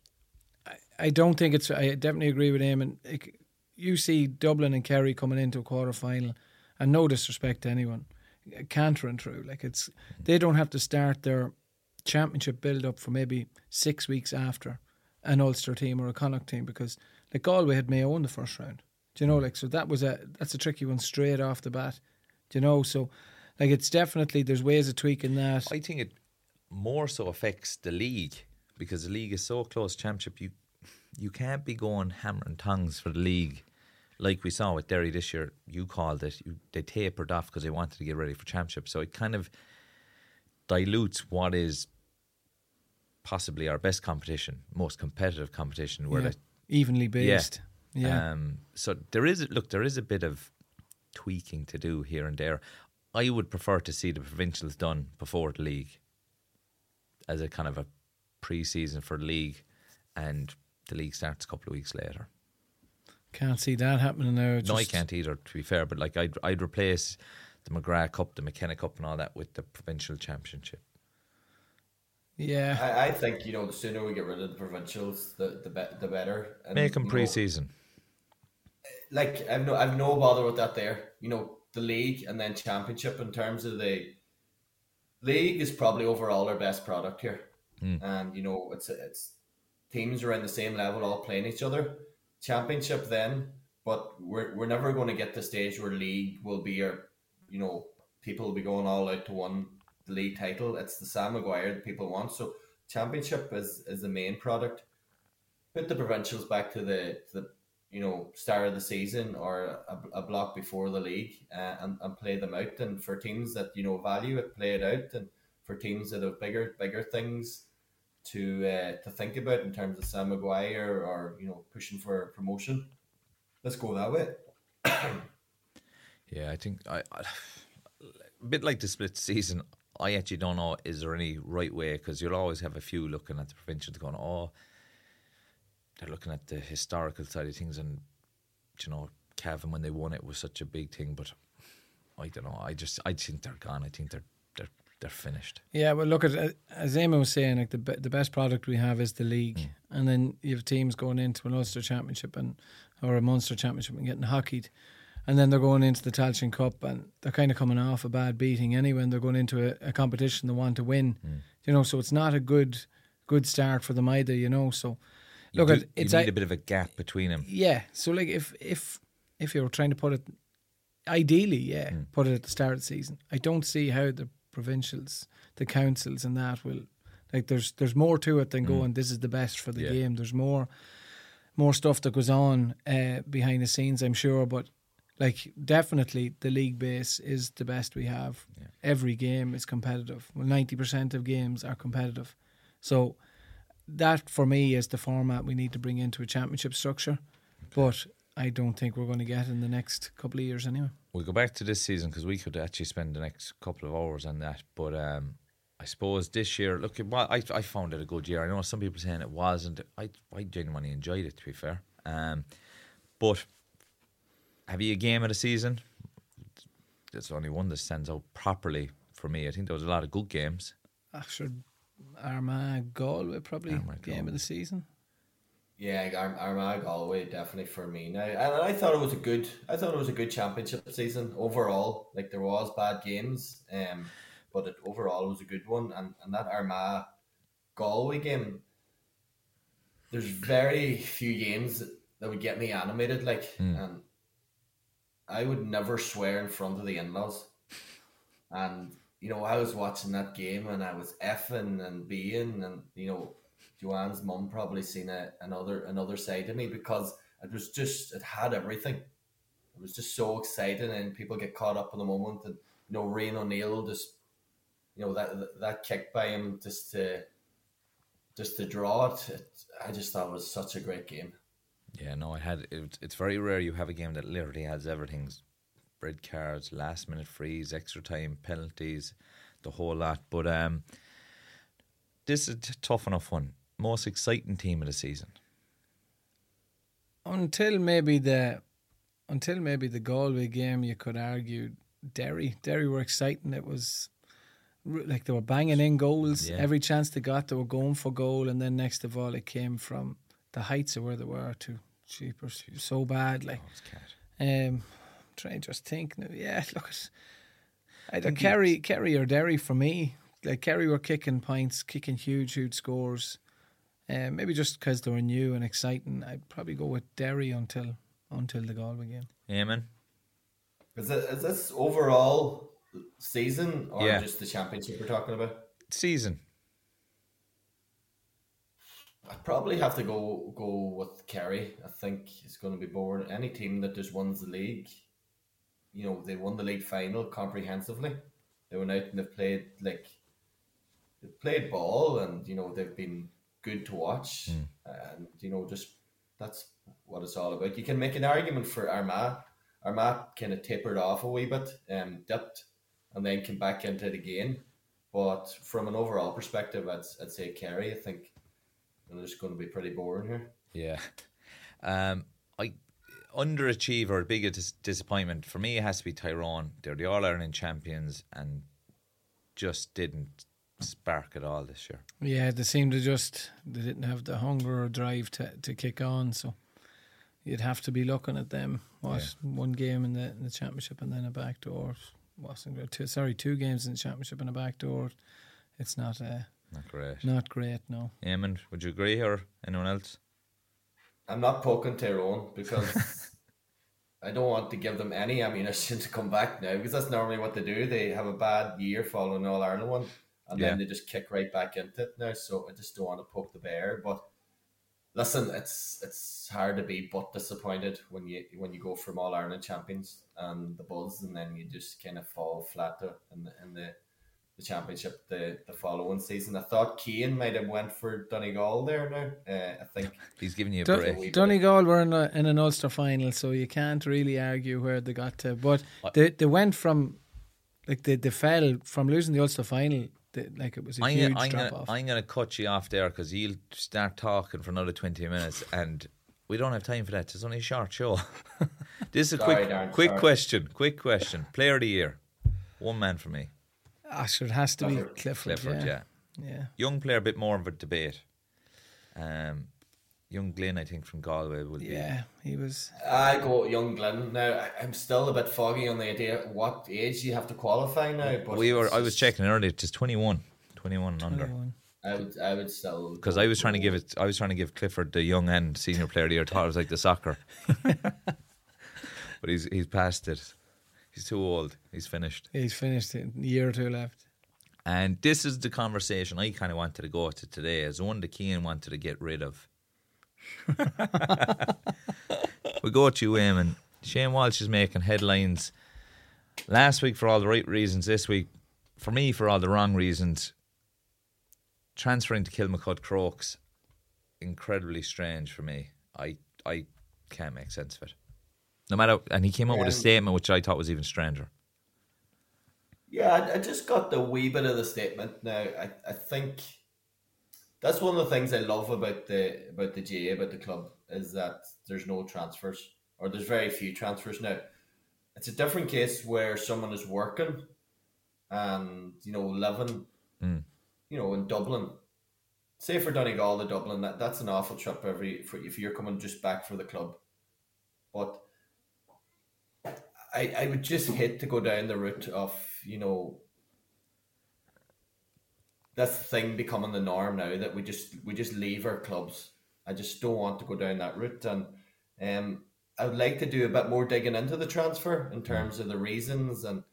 I, I don't think it's. I definitely agree with him. And like, you see Dublin and Kerry coming into a quarter final, and no disrespect to anyone, cantering through. Like it's they don't have to start their championship build up for maybe six weeks after an Ulster team or a Connacht team because like Galway had Mayo in the first round. Do you know mm. like so that was a that's a tricky one straight off the bat. Do you know so like it's definitely there's ways of tweaking that. I think it more so affects the league because the league is so close. Championship, you you can't be going hammer and tongs for the league like we saw with Derry this year. You called it. You, they tapered off because they wanted to get ready for championship. So it kind of dilutes what is possibly our best competition, most competitive competition. Where Yeah. the evenly based. Yeah. um, so there is look, there is a bit of tweaking to do here and there. I would prefer to see the provincials done before the league, as a kind of a pre-season for the league, and the league starts a couple of weeks later. Can't see that happening now. no, I can't either. To be fair, but like I'd I'd replace the McGrath Cup, the McKenna Cup, and all that with the provincial championship. Yeah. I, I think you know the sooner we get rid of the provincials, the the, be- the better. And, Make them you pre-season. like I've no I've no bother with that there. You know, the league and then championship in terms of the league is probably overall our best product here. Hmm. And you know, it's it's teams are in the same level all playing each other. Championship then, but we're we're never going to get the stage where league will be our you know, people will be going all out to win the league title. It's the Sam Maguire that people want. So championship is is the main product. Put the provincials back to the to the you know start of the season or a, a block before the league uh, and and play them out. And for teams that you know value it, play it out. And for teams that have bigger bigger things to uh, to think about in terms of Sam Maguire or you know pushing for promotion, let's go that way. yeah, I think I, I a bit like the split season. I actually don't know is there any right way because you'll always have a few looking at the provincials going, oh, they're looking at the historical side of things, and you know, Cavan when they won it was such a big thing. But I don't know. I just I think they're gone. I think they're they're they're finished. Yeah, well, look at as Eamon was saying, like the the best product we have is the league, mm. and then you have teams going into an Ulster Championship and or a Munster Championship and getting hockeyed and then they're going into the Tailteann Cup and they're kind of coming off a bad beating anyway and they're going into a, a competition they want to win mm. you know so it's not a good good start for them either you know so you look do, it's you need a, a bit of a gap between them yeah so like if if if you're trying to put it ideally yeah mm. put it at the start of the season I don't see how the provincials the councils and that will like there's there's more to it than mm. going this is the best for the yeah. game there's more more stuff that goes on uh, behind the scenes I'm sure but like definitely the league base is the best we have. Yeah. Every game is competitive. Well, ninety percent of games are competitive. So that for me is the format we need to bring into a championship structure. But I don't think we're going to get in the next couple of years anyway. We'll go back to this season because we could actually spend the next couple of hours on that. But um, I suppose this year, look, well, I I found it a good year. I know some people saying it wasn't. I I genuinely enjoyed it. To be fair, um, but have you a game of the season? There's only one that stands out properly for me. I think there was a lot of good games. Actually, Armagh Galway probably Armagh game Galway. of the season. Yeah, Armagh Galway definitely for me now, and I thought it was a good. I thought it was a good championship season overall. Like there was bad games, um, but it overall was a good one. And and that Armagh Galway game, there's very few games that would get me animated. Like mm. and I would never swear in front of the in laws. And, you know, I was watching that game and I was effing and being and, you know, Joanne's mum probably seen a, another another side of me because it was just it had everything. It was just so exciting and people get caught up in the moment and you know, Rian O'Neill just you know, that that kick by him just to just to draw it, it I just thought it was such a great game. Yeah, no, I had. It, it's very rare you have a game that literally has everything: red cards, last minute frees, extra time, penalties, the whole lot. But um, this is a tough enough one. Most exciting team of the season. Until maybe the, until maybe the Galway game, you could argue Derry. Derry were exciting. It was like they were banging in goals yeah. every chance they got. They were going for goal, and then next of all, it came from the heights of where they were to cheapers so bad like oh, um trying to just think yeah look at either Kerry Kerry or Derry for me. Like Kerry were kicking points kicking huge huge scores. Um, maybe just because they were new and exciting I'd probably go with Derry until until the Galway game. Eamon is, it, is this overall season or yeah. just the championship we're talking about? Season. I'd probably have to go go with Kerry. I think it's going to be boring. Any team that just wins the league, you know, they won the league final comprehensively. They went out and they've played like they've played ball, and you know they've been good to watch, mm. and you know just that's what it's all about. You can make an argument for Armagh. Armagh kind of tapered off a wee bit, um, dipped, and then came back into it again. But from an overall perspective, I'd, I'd say Kerry. I think and it's going to be pretty boring here. Yeah. Um, I underachiever, biggest disappointment for me. It has to be Tyrone. They're the All Ireland champions and just didn't spark at all this year. Yeah, they seemed to just they didn't have the hunger or drive to to kick on. So you'd have to be looking at them. What yeah. one game in the in the championship and then a backdoor wasn't good. Two, sorry, two games in the championship and a backdoor. It's not a not great. Not great, no. Eamon, would you agree or anyone else? I'm not poking Tyrone because I don't want to give them any ammunition to come back now because that's normally what they do. They have a bad year following All Ireland one and yeah. then they just kick right back into it now. So I just don't want to poke the bear. But listen, it's it's hard to be but disappointed when you when you go from All Ireland champions and the buzz and then you just kind of fall flat in the in the the championship the, the following season. I thought Cian might have went for Donegal there now. Uh, I think He's giving you a Dun- break. Donegal were in, a, in an Ulster final, so you can't really argue where they got to. But they they went from like they, they fell from losing the Ulster final. They, like it was a I'm, huge gonna, I'm, drop gonna, off. I'm gonna cut you off there because you'll start talking for another twenty minutes, and we don't have time for that. It's only a short show. this is a Sorry, quick, Darran, quick sorry. question. Quick question. Player of the year, one man for me. Ah, sure, it has to be Clifford. Clifford. Clifford, yeah. yeah. Young player, a bit more of a debate. Um, young Glenn, I think from Galway would be. Yeah, he was. I go young Glenn. Now I- I'm still a bit foggy on the idea what age you have to qualify now. But We were. I was checking earlier. Just 21, 21 and under. I would I would still Because I was trying to give it. I was trying to give Clifford the young end senior player of the year. Thought it was like the soccer, but he's he's past it. He's too old. He's finished. He's finished. A year or two left. And this is the conversation I kind of wanted to go to today, as one that Cian wanted to get rid of. we go to you, Eamon. Shane Walsh is making headlines last week for all the right reasons, this week, for me, for all the wrong reasons. Transferring to Kilmacud Crokes, incredibly strange for me. I I can't make sense of it. No matter, and he came out with a statement which I thought was even stranger. Yeah, I, just got the wee bit of the statement. Now, I, I think that's one of the things I love about the about the GAA about the club is that there's no transfers or there's very few transfers now. It's a different case where someone is working and you know living, hmm. you know, in Dublin. Say for Donegal to Dublin, that, that's an awful trip every for if you're coming just back for the club. But I, I would just hate to go down the route of, you know, this thing becoming the norm now that we just we just leave our clubs. I just don't want to go down that route and um I would like to do a bit more digging into the transfer in terms of the reasons and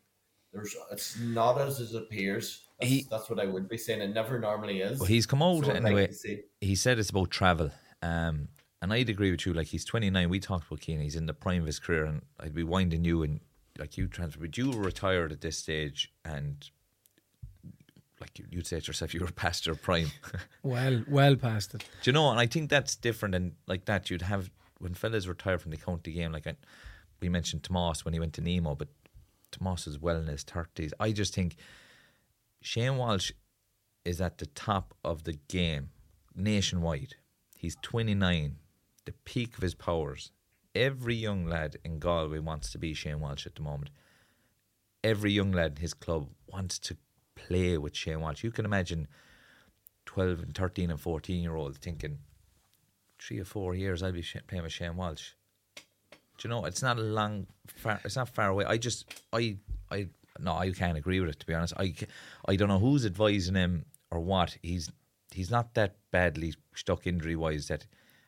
there's it's not as it appears. That's, He- that's what I would be saying. It never normally is. Well, he's come out So like anyway. he said it's about travel. Um, and I'd agree with you. Like he's 29. We talked about Cian. He's in the prime of his career, and I'd be winding you and like you transfer, but you were retired at this stage, and like you- you'd say to yourself, you were past your prime. Well, well past it. Do you know? And I think that's different. And like that, you'd have when fellas retire from the county game. Like I, we mentioned Tomas when he went to Nemo, but Tomas is well in his thirties. I just think Shane Walsh is at the top of the game nationwide. He's twenty nine, the peak of his powers. Every young lad in Galway wants to be Shane Walsh at the moment. Every young lad in his club wants to play with Shane Walsh. You can imagine 12 and 13 and 14 year olds thinking three or four years I'll be playing with Shane Walsh. Do you know it's not a long far, it's not far away. I just I I no I can't agree with it to be honest. I I don't know who's advising him or what. He's he's not that badly stuck injury wise that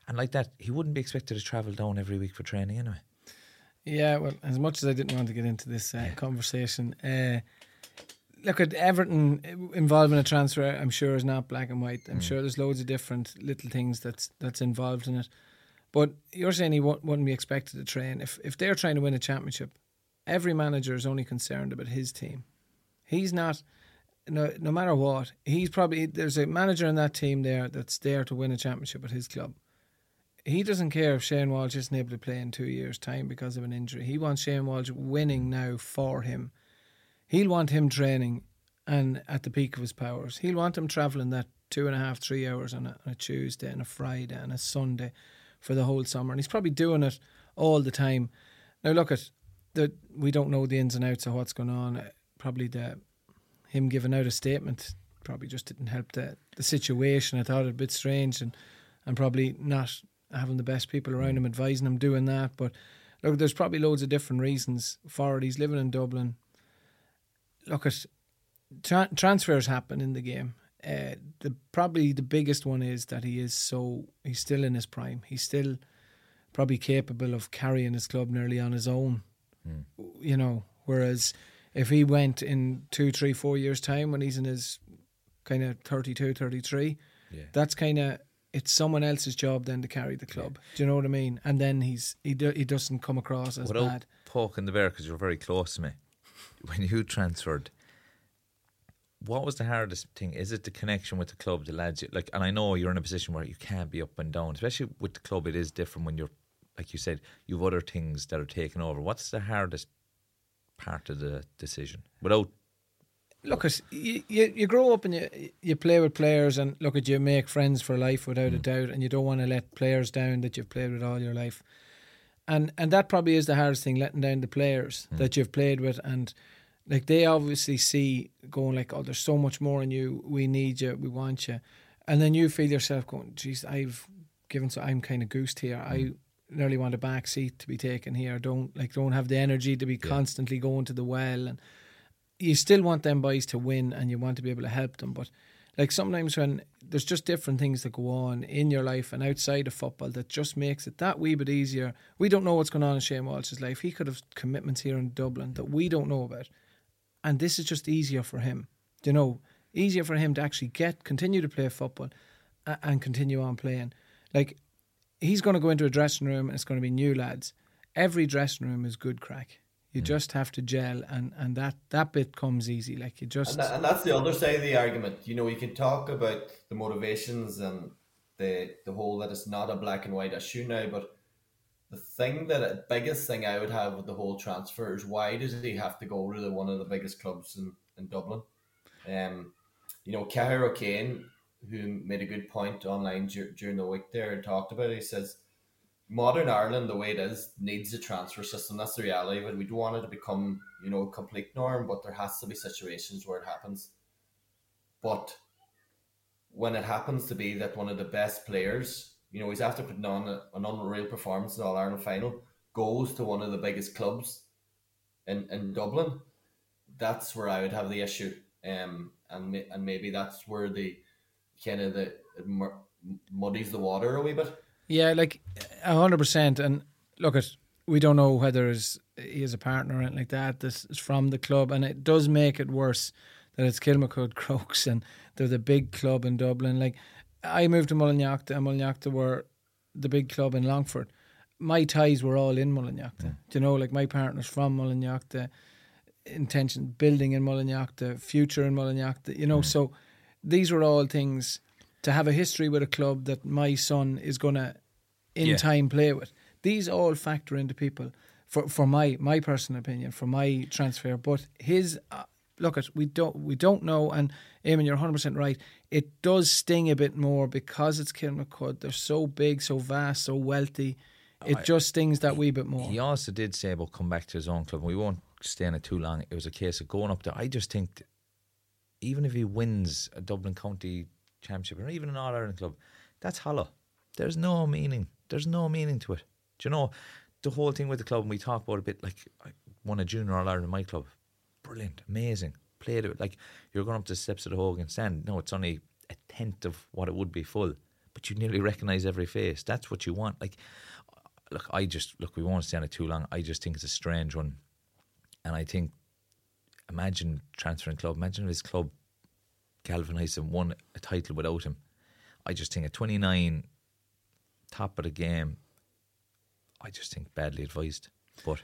and like that he wouldn't be expected to travel down every week for training anyway. Yeah, well, as much as I didn't want to get into this uh, conversation, uh, look at Everton uh, involving a transfer. I'm sure is not black and white. I'm sure there's loads of different little things that's that's involved in it. But you're saying he wouldn't be expected to train if if they're trying to win a championship. Every manager is only concerned about his team. He's not. No, no matter what, he's probably there's a manager in that team there that's there to win a championship at his club he doesn't care if Shane Walsh isn't able to play in two years' time because of an injury. He wants Shane Walsh winning now for him. He'll want him training and at the peak of his powers. He'll want him travelling that two and a half, three hours on a, on a Tuesday and a Friday and a Sunday for the whole summer. And he's probably doing it all the time. Now look at the we don't know the ins and outs of what's going on. Uh, Probably the him giving out a statement probably just didn't help the the situation. I thought it a bit strange and and probably not having the best people around him advising him doing that. But look, there's probably loads of different reasons for it. He's living in Dublin. Look at tra- transfers happen in the game. Uh, the probably the biggest one is that he is so he's still in his prime. He's still probably capable of carrying his club nearly on his own. You know, whereas if he went in two, three, four years' time when he's in his kind of 32, 33, Yeah. that's kind of it's someone else's job then to carry the club. Do you know what I mean? And then he's he do, he doesn't come across as Without bad. poking the bear because you're very close to me. When you transferred, what was the hardest thing? Is it the connection with the club, the lads? Like, and I know you're in a position where you can't be up and down, especially with the club. It is different when you're, like you said, you've other things that are taking over. What's the hardest part of the decision without? Look, you, you, you grow up and you you play with players, and look at you make friends for life without a mm. doubt, and you don't want to let players down that you've played with all your life, and and that probably is the hardest thing, letting down the players mm. that you've played with, and like they obviously see going like, oh, there's so much more in you. We need you. We want you, and then you feel yourself going, geez, I've given so I'm kind of goosed here. I mm. nearly want a back seat to be taken here. Don't like don't have the energy to be constantly going to the well, and you still want them boys to win, and you want to be able to help them, but. Like sometimes when there's just different things that go on in your life and outside of football that just makes it that wee bit easier. We don't know what's going on in Shane Walsh's life. He could have commitments here in Dublin that we don't know about and this is just easier for him. You know, easier for him to actually get continue to play football and, continue on playing. Like he's going to go into a dressing room and it's going to be new lads. Every dressing room is good crack. You just have to gel, and, and that, that bit comes easy. Like you just And, that, and that's the other side of the argument. You know, you can talk about the motivations and the the whole that it's not a black and white issue now, but the thing that the biggest thing I would have with the whole transfer is why does he have to go to the, one of the biggest clubs in, in Dublin? Um, you know, Cahair O'Kane, who made a good point online dur- during the week there and talked about it, he says modern Ireland, the way it is, needs a transfer system. That's the reality, but we don't want it to become, you know, a complete norm, but there has to be situations where it happens. But when it happens to be that one of the best players, you know, he's after putting on a, an unreal performance in All Ireland final, goes to one of the biggest clubs in, in Dublin, that's where I would have the issue. Um, and and maybe that's where the kind of the muddies the water a wee bit. Yeah, like a hundred percent. And look at we don't know whether he is a partner or anything like that. This is from the club, and it does make it worse that it's Kilmacud Crokes and they're the big club in Dublin. Like I moved to Mullinalaghta, and Mullinalaghta were the big club in Longford. My ties were all in Mullinalaghta. Do you know, like my partner's from Mullinalaghta, intention building in Mullinalaghta, future in Mullinalaghta. You know, so these were all things to have a history with a club that my son is gonna in Yeah. time play with. These all factor into people for for my my personal opinion for my transfer. But his uh, look at we don't we don't know. And Eamon, you're 100 percent right. It does sting a bit more because it's Kilmacud. They're so big, so vast, so wealthy. It just stings that wee bit more. He also did say about come back to his own club. We won't stay in it too long. It was a case of going up there. I just think, even if he wins a Dublin County Championship or even an All Ireland club, that's hollow. There's no meaning. There's no meaning to it. Do you know the whole thing with the club? And we talk about a bit like I won a junior All Ireland in my club. Brilliant, amazing. Played it like you're going up the steps of the Hogan stand. No, it's only a tenth of what it would be full, but you nearly recognise every face. That's what you want. Like, look, I just look. We won't stay it too long. I just think it's a strange one, and I think imagine transferring club. Imagine if his club galvanised and won a title without him. I just think at 29, top of the game, I just think badly advised. But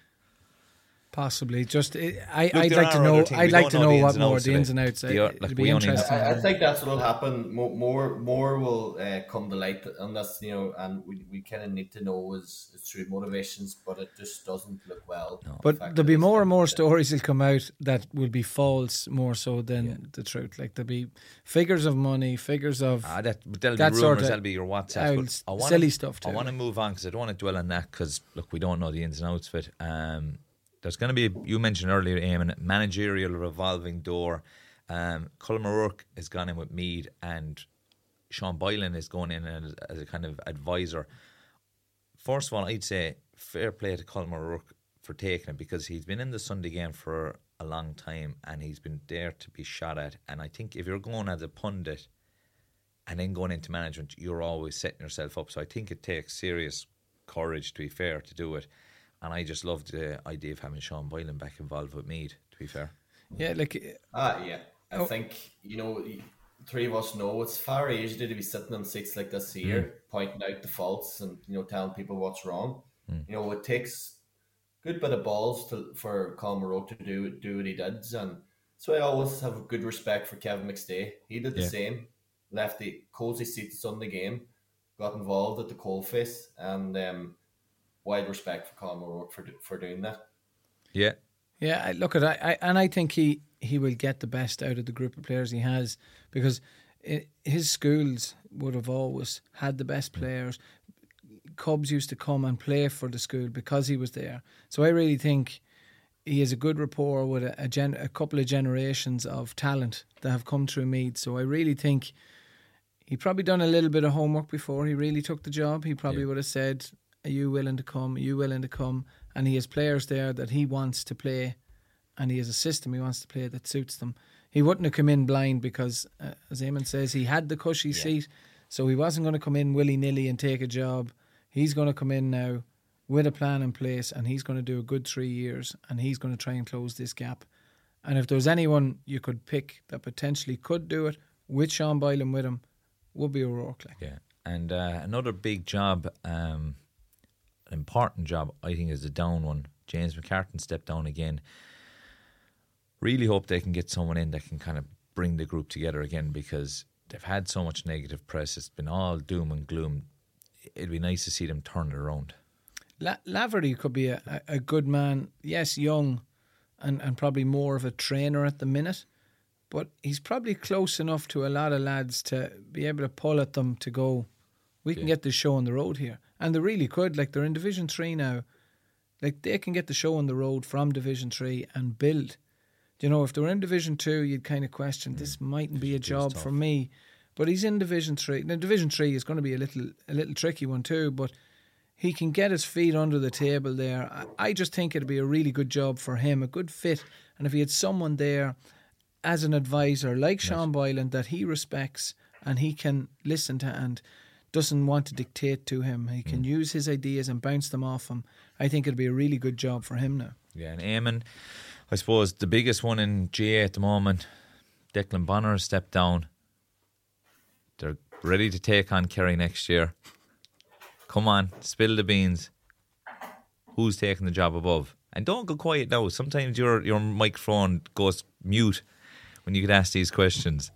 Possibly, just I. I'd like to know. I'd like to know know what more the ins and outs. The- It- like, It'd we be only- interesting. I, I think that's what'll happen. More, more, more will uh, come to light on this, you know, and we, we kind of need to know is, is true motivations, but it just doesn't look well. The But fact there'll be more and more stories will come out that will be false more so than the truth. Like there'll be figures of money, figures of Ah, that there'll That be sort of that'll be your WhatsApp. I wanna, silly stuff I want to move on because I don't want to dwell on that because look, we don't know the ins and outs of it. Um, there's going to be you mentioned earlier, Eamon, managerial revolving door. Um, Colm O'Rourke has gone in with Meath, and Sean Boylan is going in as, as a kind of advisor. First of all, I'd say fair play to Colm O'Rourke for taking it because he's been in the Sunday game for a long time and he's been there to be shot at. And I think if you're going as a pundit and then going into management, you're always setting yourself up. So I think it takes serious courage, to be fair, to do it. And I just loved the idea of having Sean Boylan back involved with Meath, to be fair. yeah, like Ah, yeah. I Oh. think, you know, three of us know it's far easier to be sitting on seats like this here, pointing out the faults and, you know, telling people what's wrong. You know, it takes a good bit of balls to, for Colm O'Rourke to do do what he did. And So I always have good respect for Kevin McStay. He did the Yeah. same. Left the cozy seats on the game, got involved at the coalface, and um, wide respect for Colm O'Rourke for for doing that. Yeah, Yeah, I look at I, I and I think he he will get the best out of the group of players he has because i his schools would have always had the best players. Cubs used to come and play for the school because he was there. So I really think he has a good rapport with a, a, gen, a couple of generations of talent that have come through Meath. So I really think he probably done a little bit of homework before he really took the job. He probably Yeah. would have said, "Are you willing to come? Are you willing to come?" And he has players there that he wants to play, and he has a system he wants to play that suits them. He wouldn't have come in blind because, uh, as Eamon says, he had the cushy seat, so he wasn't going to come in willy nilly and take a job. He's going to come in now with a plan in place, and he's going to do a good three years, and he's going to try and close this gap. And if there's anyone you could pick that potentially could do it with Sean Boylan with him, would be O'Rourke. Like. yeah. And uh, another big job, um, important job, I think, is the down one. James McCartan stepped down again. Really hope they can get someone in that can kind of bring the group together again because they've had so much negative press. It's been all doom and gloom. It'd be nice to see them turn it around. La- Laverty could be a, a, a good man. Yes, young, and, and probably more of a trainer at the minute, but he's probably close enough to a lot of lads to be able to pull at them to go. We can get this show on the road here, and they really could. Like they're in Division Three now, like they can get the show on the road from Division Three and build. You know, if they were in Division Two, you'd kind of question mm. this mightn't be a Division two is job for me. But he's in Division Three. Now, Division Three is going to be a little a little tricky one too, but he can get his feet under the table there. I, I just think it'd be a really good job for him, a good fit. And if he had someone there as an advisor like Sean Boylan that he respects and he can listen to and doesn't want to dictate to him, he can mm. use his ideas and bounce them off him. I think it'd be a really good job for him now. Yeah, and Eamon, I suppose the biggest one in GAA at the moment, Declan Bonner has stepped down. They're ready to take on Kerry next year. Come on, spill the beans. Who's taking the job above? And don't go quiet now. Sometimes your your microphone goes mute when you get asked these questions.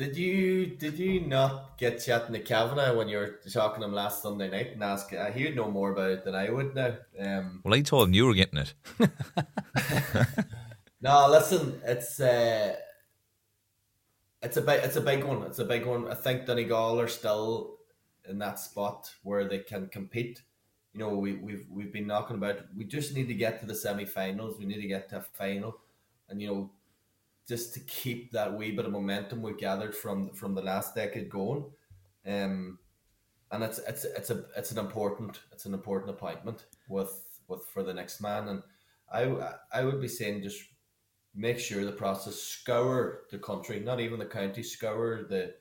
Did you did you not get chatting to Kavanagh when you were talking to him last Sunday night and ask? Uh, he would know more about it than I would now. Um, Well, I told him you were getting it. no, listen, it's uh, it's a big it's a big one. It's a big one. I think Donegal are still in that spot where they can compete. You know, we we've we've been knocking about. We just need to get to the semi-finals. We need to get to a final, and you know, just to keep that wee bit of momentum we've gathered from from the last decade going. Um, and it's it's it's a it's an important it's an important appointment with with for the next man. And I I would be saying just make sure the process scour the country, not even the county, scour the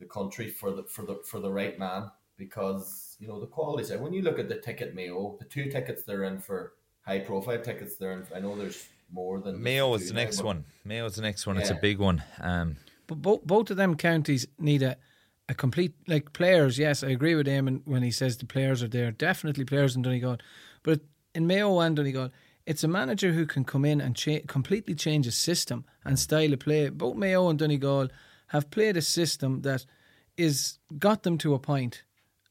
the country for the for the for the right man because you know the qualities. And when you look at the ticket Mayo, the two tickets they're in for high profile tickets they're in. For, I know there's more than Mayo is the next but- one. Mayo is the next one. It's a big one. Um, But both both of them counties need a, a complete like players. Yes, I agree with him when he says the players are there. Definitely players in Donegal, but in Mayo and Donegal, it's a manager who can come in and cha- completely change a system and style of play. Both Mayo and Donegal have played a system that is got them to a point,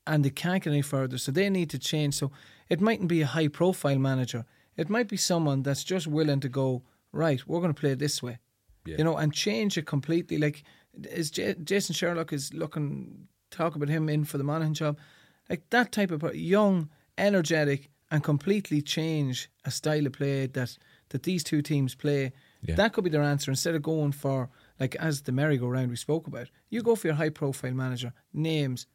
and they can't get any further. So they need to change. So it mightn't be a high profile manager. It might be someone that's just willing to go right. We're going to play it this way you know, and change it completely. Like, is J- Jason Sherlock is looking talk about him in for the Monaghan job, like that type of young, energetic, and completely change a style of play that that these two teams play. Yeah. That could be their answer instead of going for like as the merry-go-round we spoke about. You go for your high-profile manager names.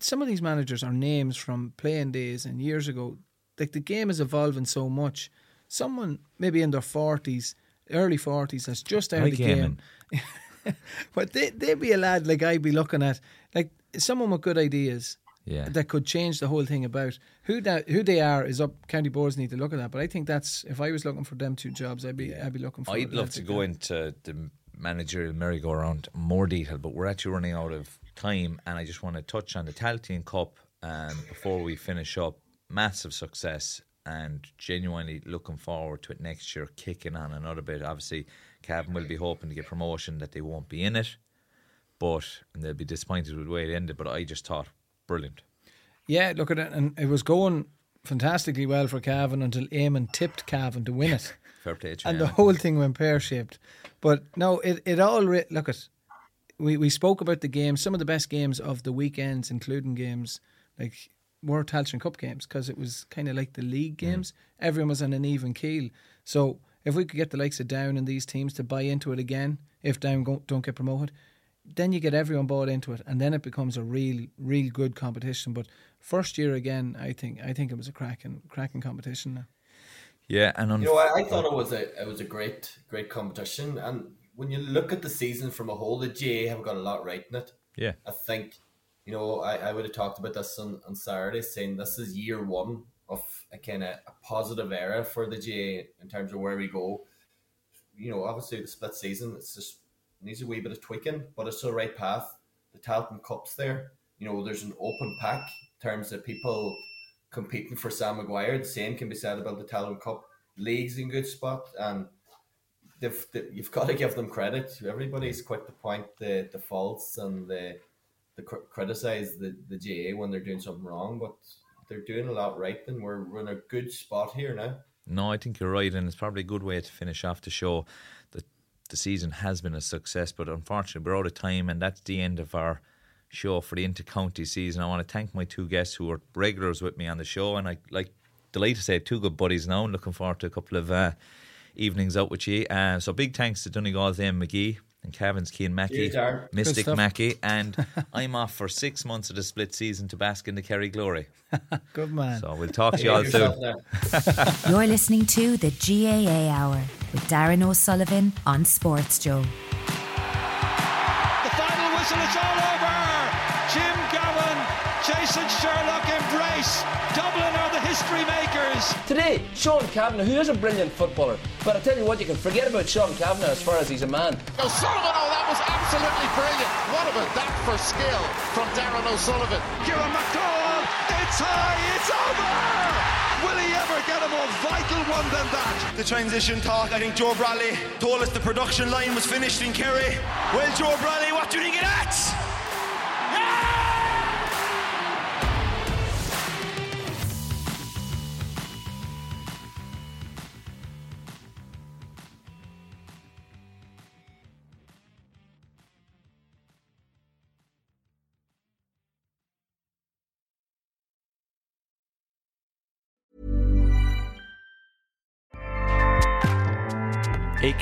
Some of these managers are names from playing days and years ago. Like the game is evolving so much. Someone maybe in their forties, early forties, that's just out of the game. But they they'd be a lad like I'd be looking at, like someone with good ideas. Yeah. That could change the whole thing about who that who they are is up. County boards need to look at that. But I think that's if I was looking for them two jobs, I'd be I'd be looking for. I'd love to go into the managerial merry-go-round more detail, but we're actually running out of time, and I just want to touch on the Tailteann Cup um, before we finish up. Massive success, and genuinely looking forward to it next year, kicking on another bit. Obviously, Cavan will be hoping to get promotion that they won't be in it, but and they'll be disappointed with the way it ended. But I just thought brilliant. Yeah, look at it, and it was going fantastically well for Cavan until Eamon tipped Cavan to win it. Fair play to and the whole thing went pear shaped. But no, it it all re- look at we we spoke about the games, some of the best games of the weekends, including games like were Tailteann Cup games because it was kind of like the league mm-hmm. games. Everyone was on an even keel. So if we could get the likes of Down and these teams to buy into it again, if Down go, don't get promoted, then you get everyone bought into it, and then it becomes a real, real good competition. But first year again, I think I think it was a cracking, cracking competition. Now. Yeah, and on You know, I, I thought it was a it was a great great competition, and when you look at the season from a whole, the GAA have got a lot right in it. yeah, I think, you know, I, I would have talked about this on, on Saturday, saying this is year one of a kind of a positive era for the GAA in terms of where we go. You know, obviously the split season, it's just needs a wee bit of tweaking, but it's the right path. The Tailteann Cup's there. You know, there's an open pack in terms of people competing for Sam Maguire. The same can be said about the Talton Cup. League's in good spot, and they've, they, you've got to give them credit. Everybody's quick to point the, the faults and the the cr- criticize the, the GAA when they're doing something wrong, but they're doing a lot right, and we're, we're in a good spot here now. No, I think you're right, and it's probably a good way to finish off the show. that the season has been a success, but unfortunately, we're out of time, and that's the end of our show for the inter-county season. I want to thank my two guests who are regulars with me on the show, and I like delighted to say two good buddies now. and looking forward to a couple of uh, evenings out with you. Uh, so big thanks to Donegal's Eamon McGee and Cavan's Cian Mackey, Cheers, Mystic Good. Mackey, and I'm off for six months of the split season to bask in the Kerry glory. Good man. So we'll talk to you all soon. You're listening to the GAA Hour with Darran O'Sullivan on Sports Joe. The final whistle, it's all over. Jim Gavin, Jason Sherlock embrace. Dublin are the history makers. Today, Sean Cavanagh, who is a brilliant footballer, but I tell you what, you can forget about Sean Cavanagh as far as he's a man. O'Sullivan, oh, that was absolutely brilliant. What about that for skill from Darran O'Sullivan? Kieran McDowell, it's high, it's over. Will he ever get a more vital one than that? The transition talk, I think Joe Brolly told us the production line was finished in Kerry. Well, Joe Brolly, what do you think of that?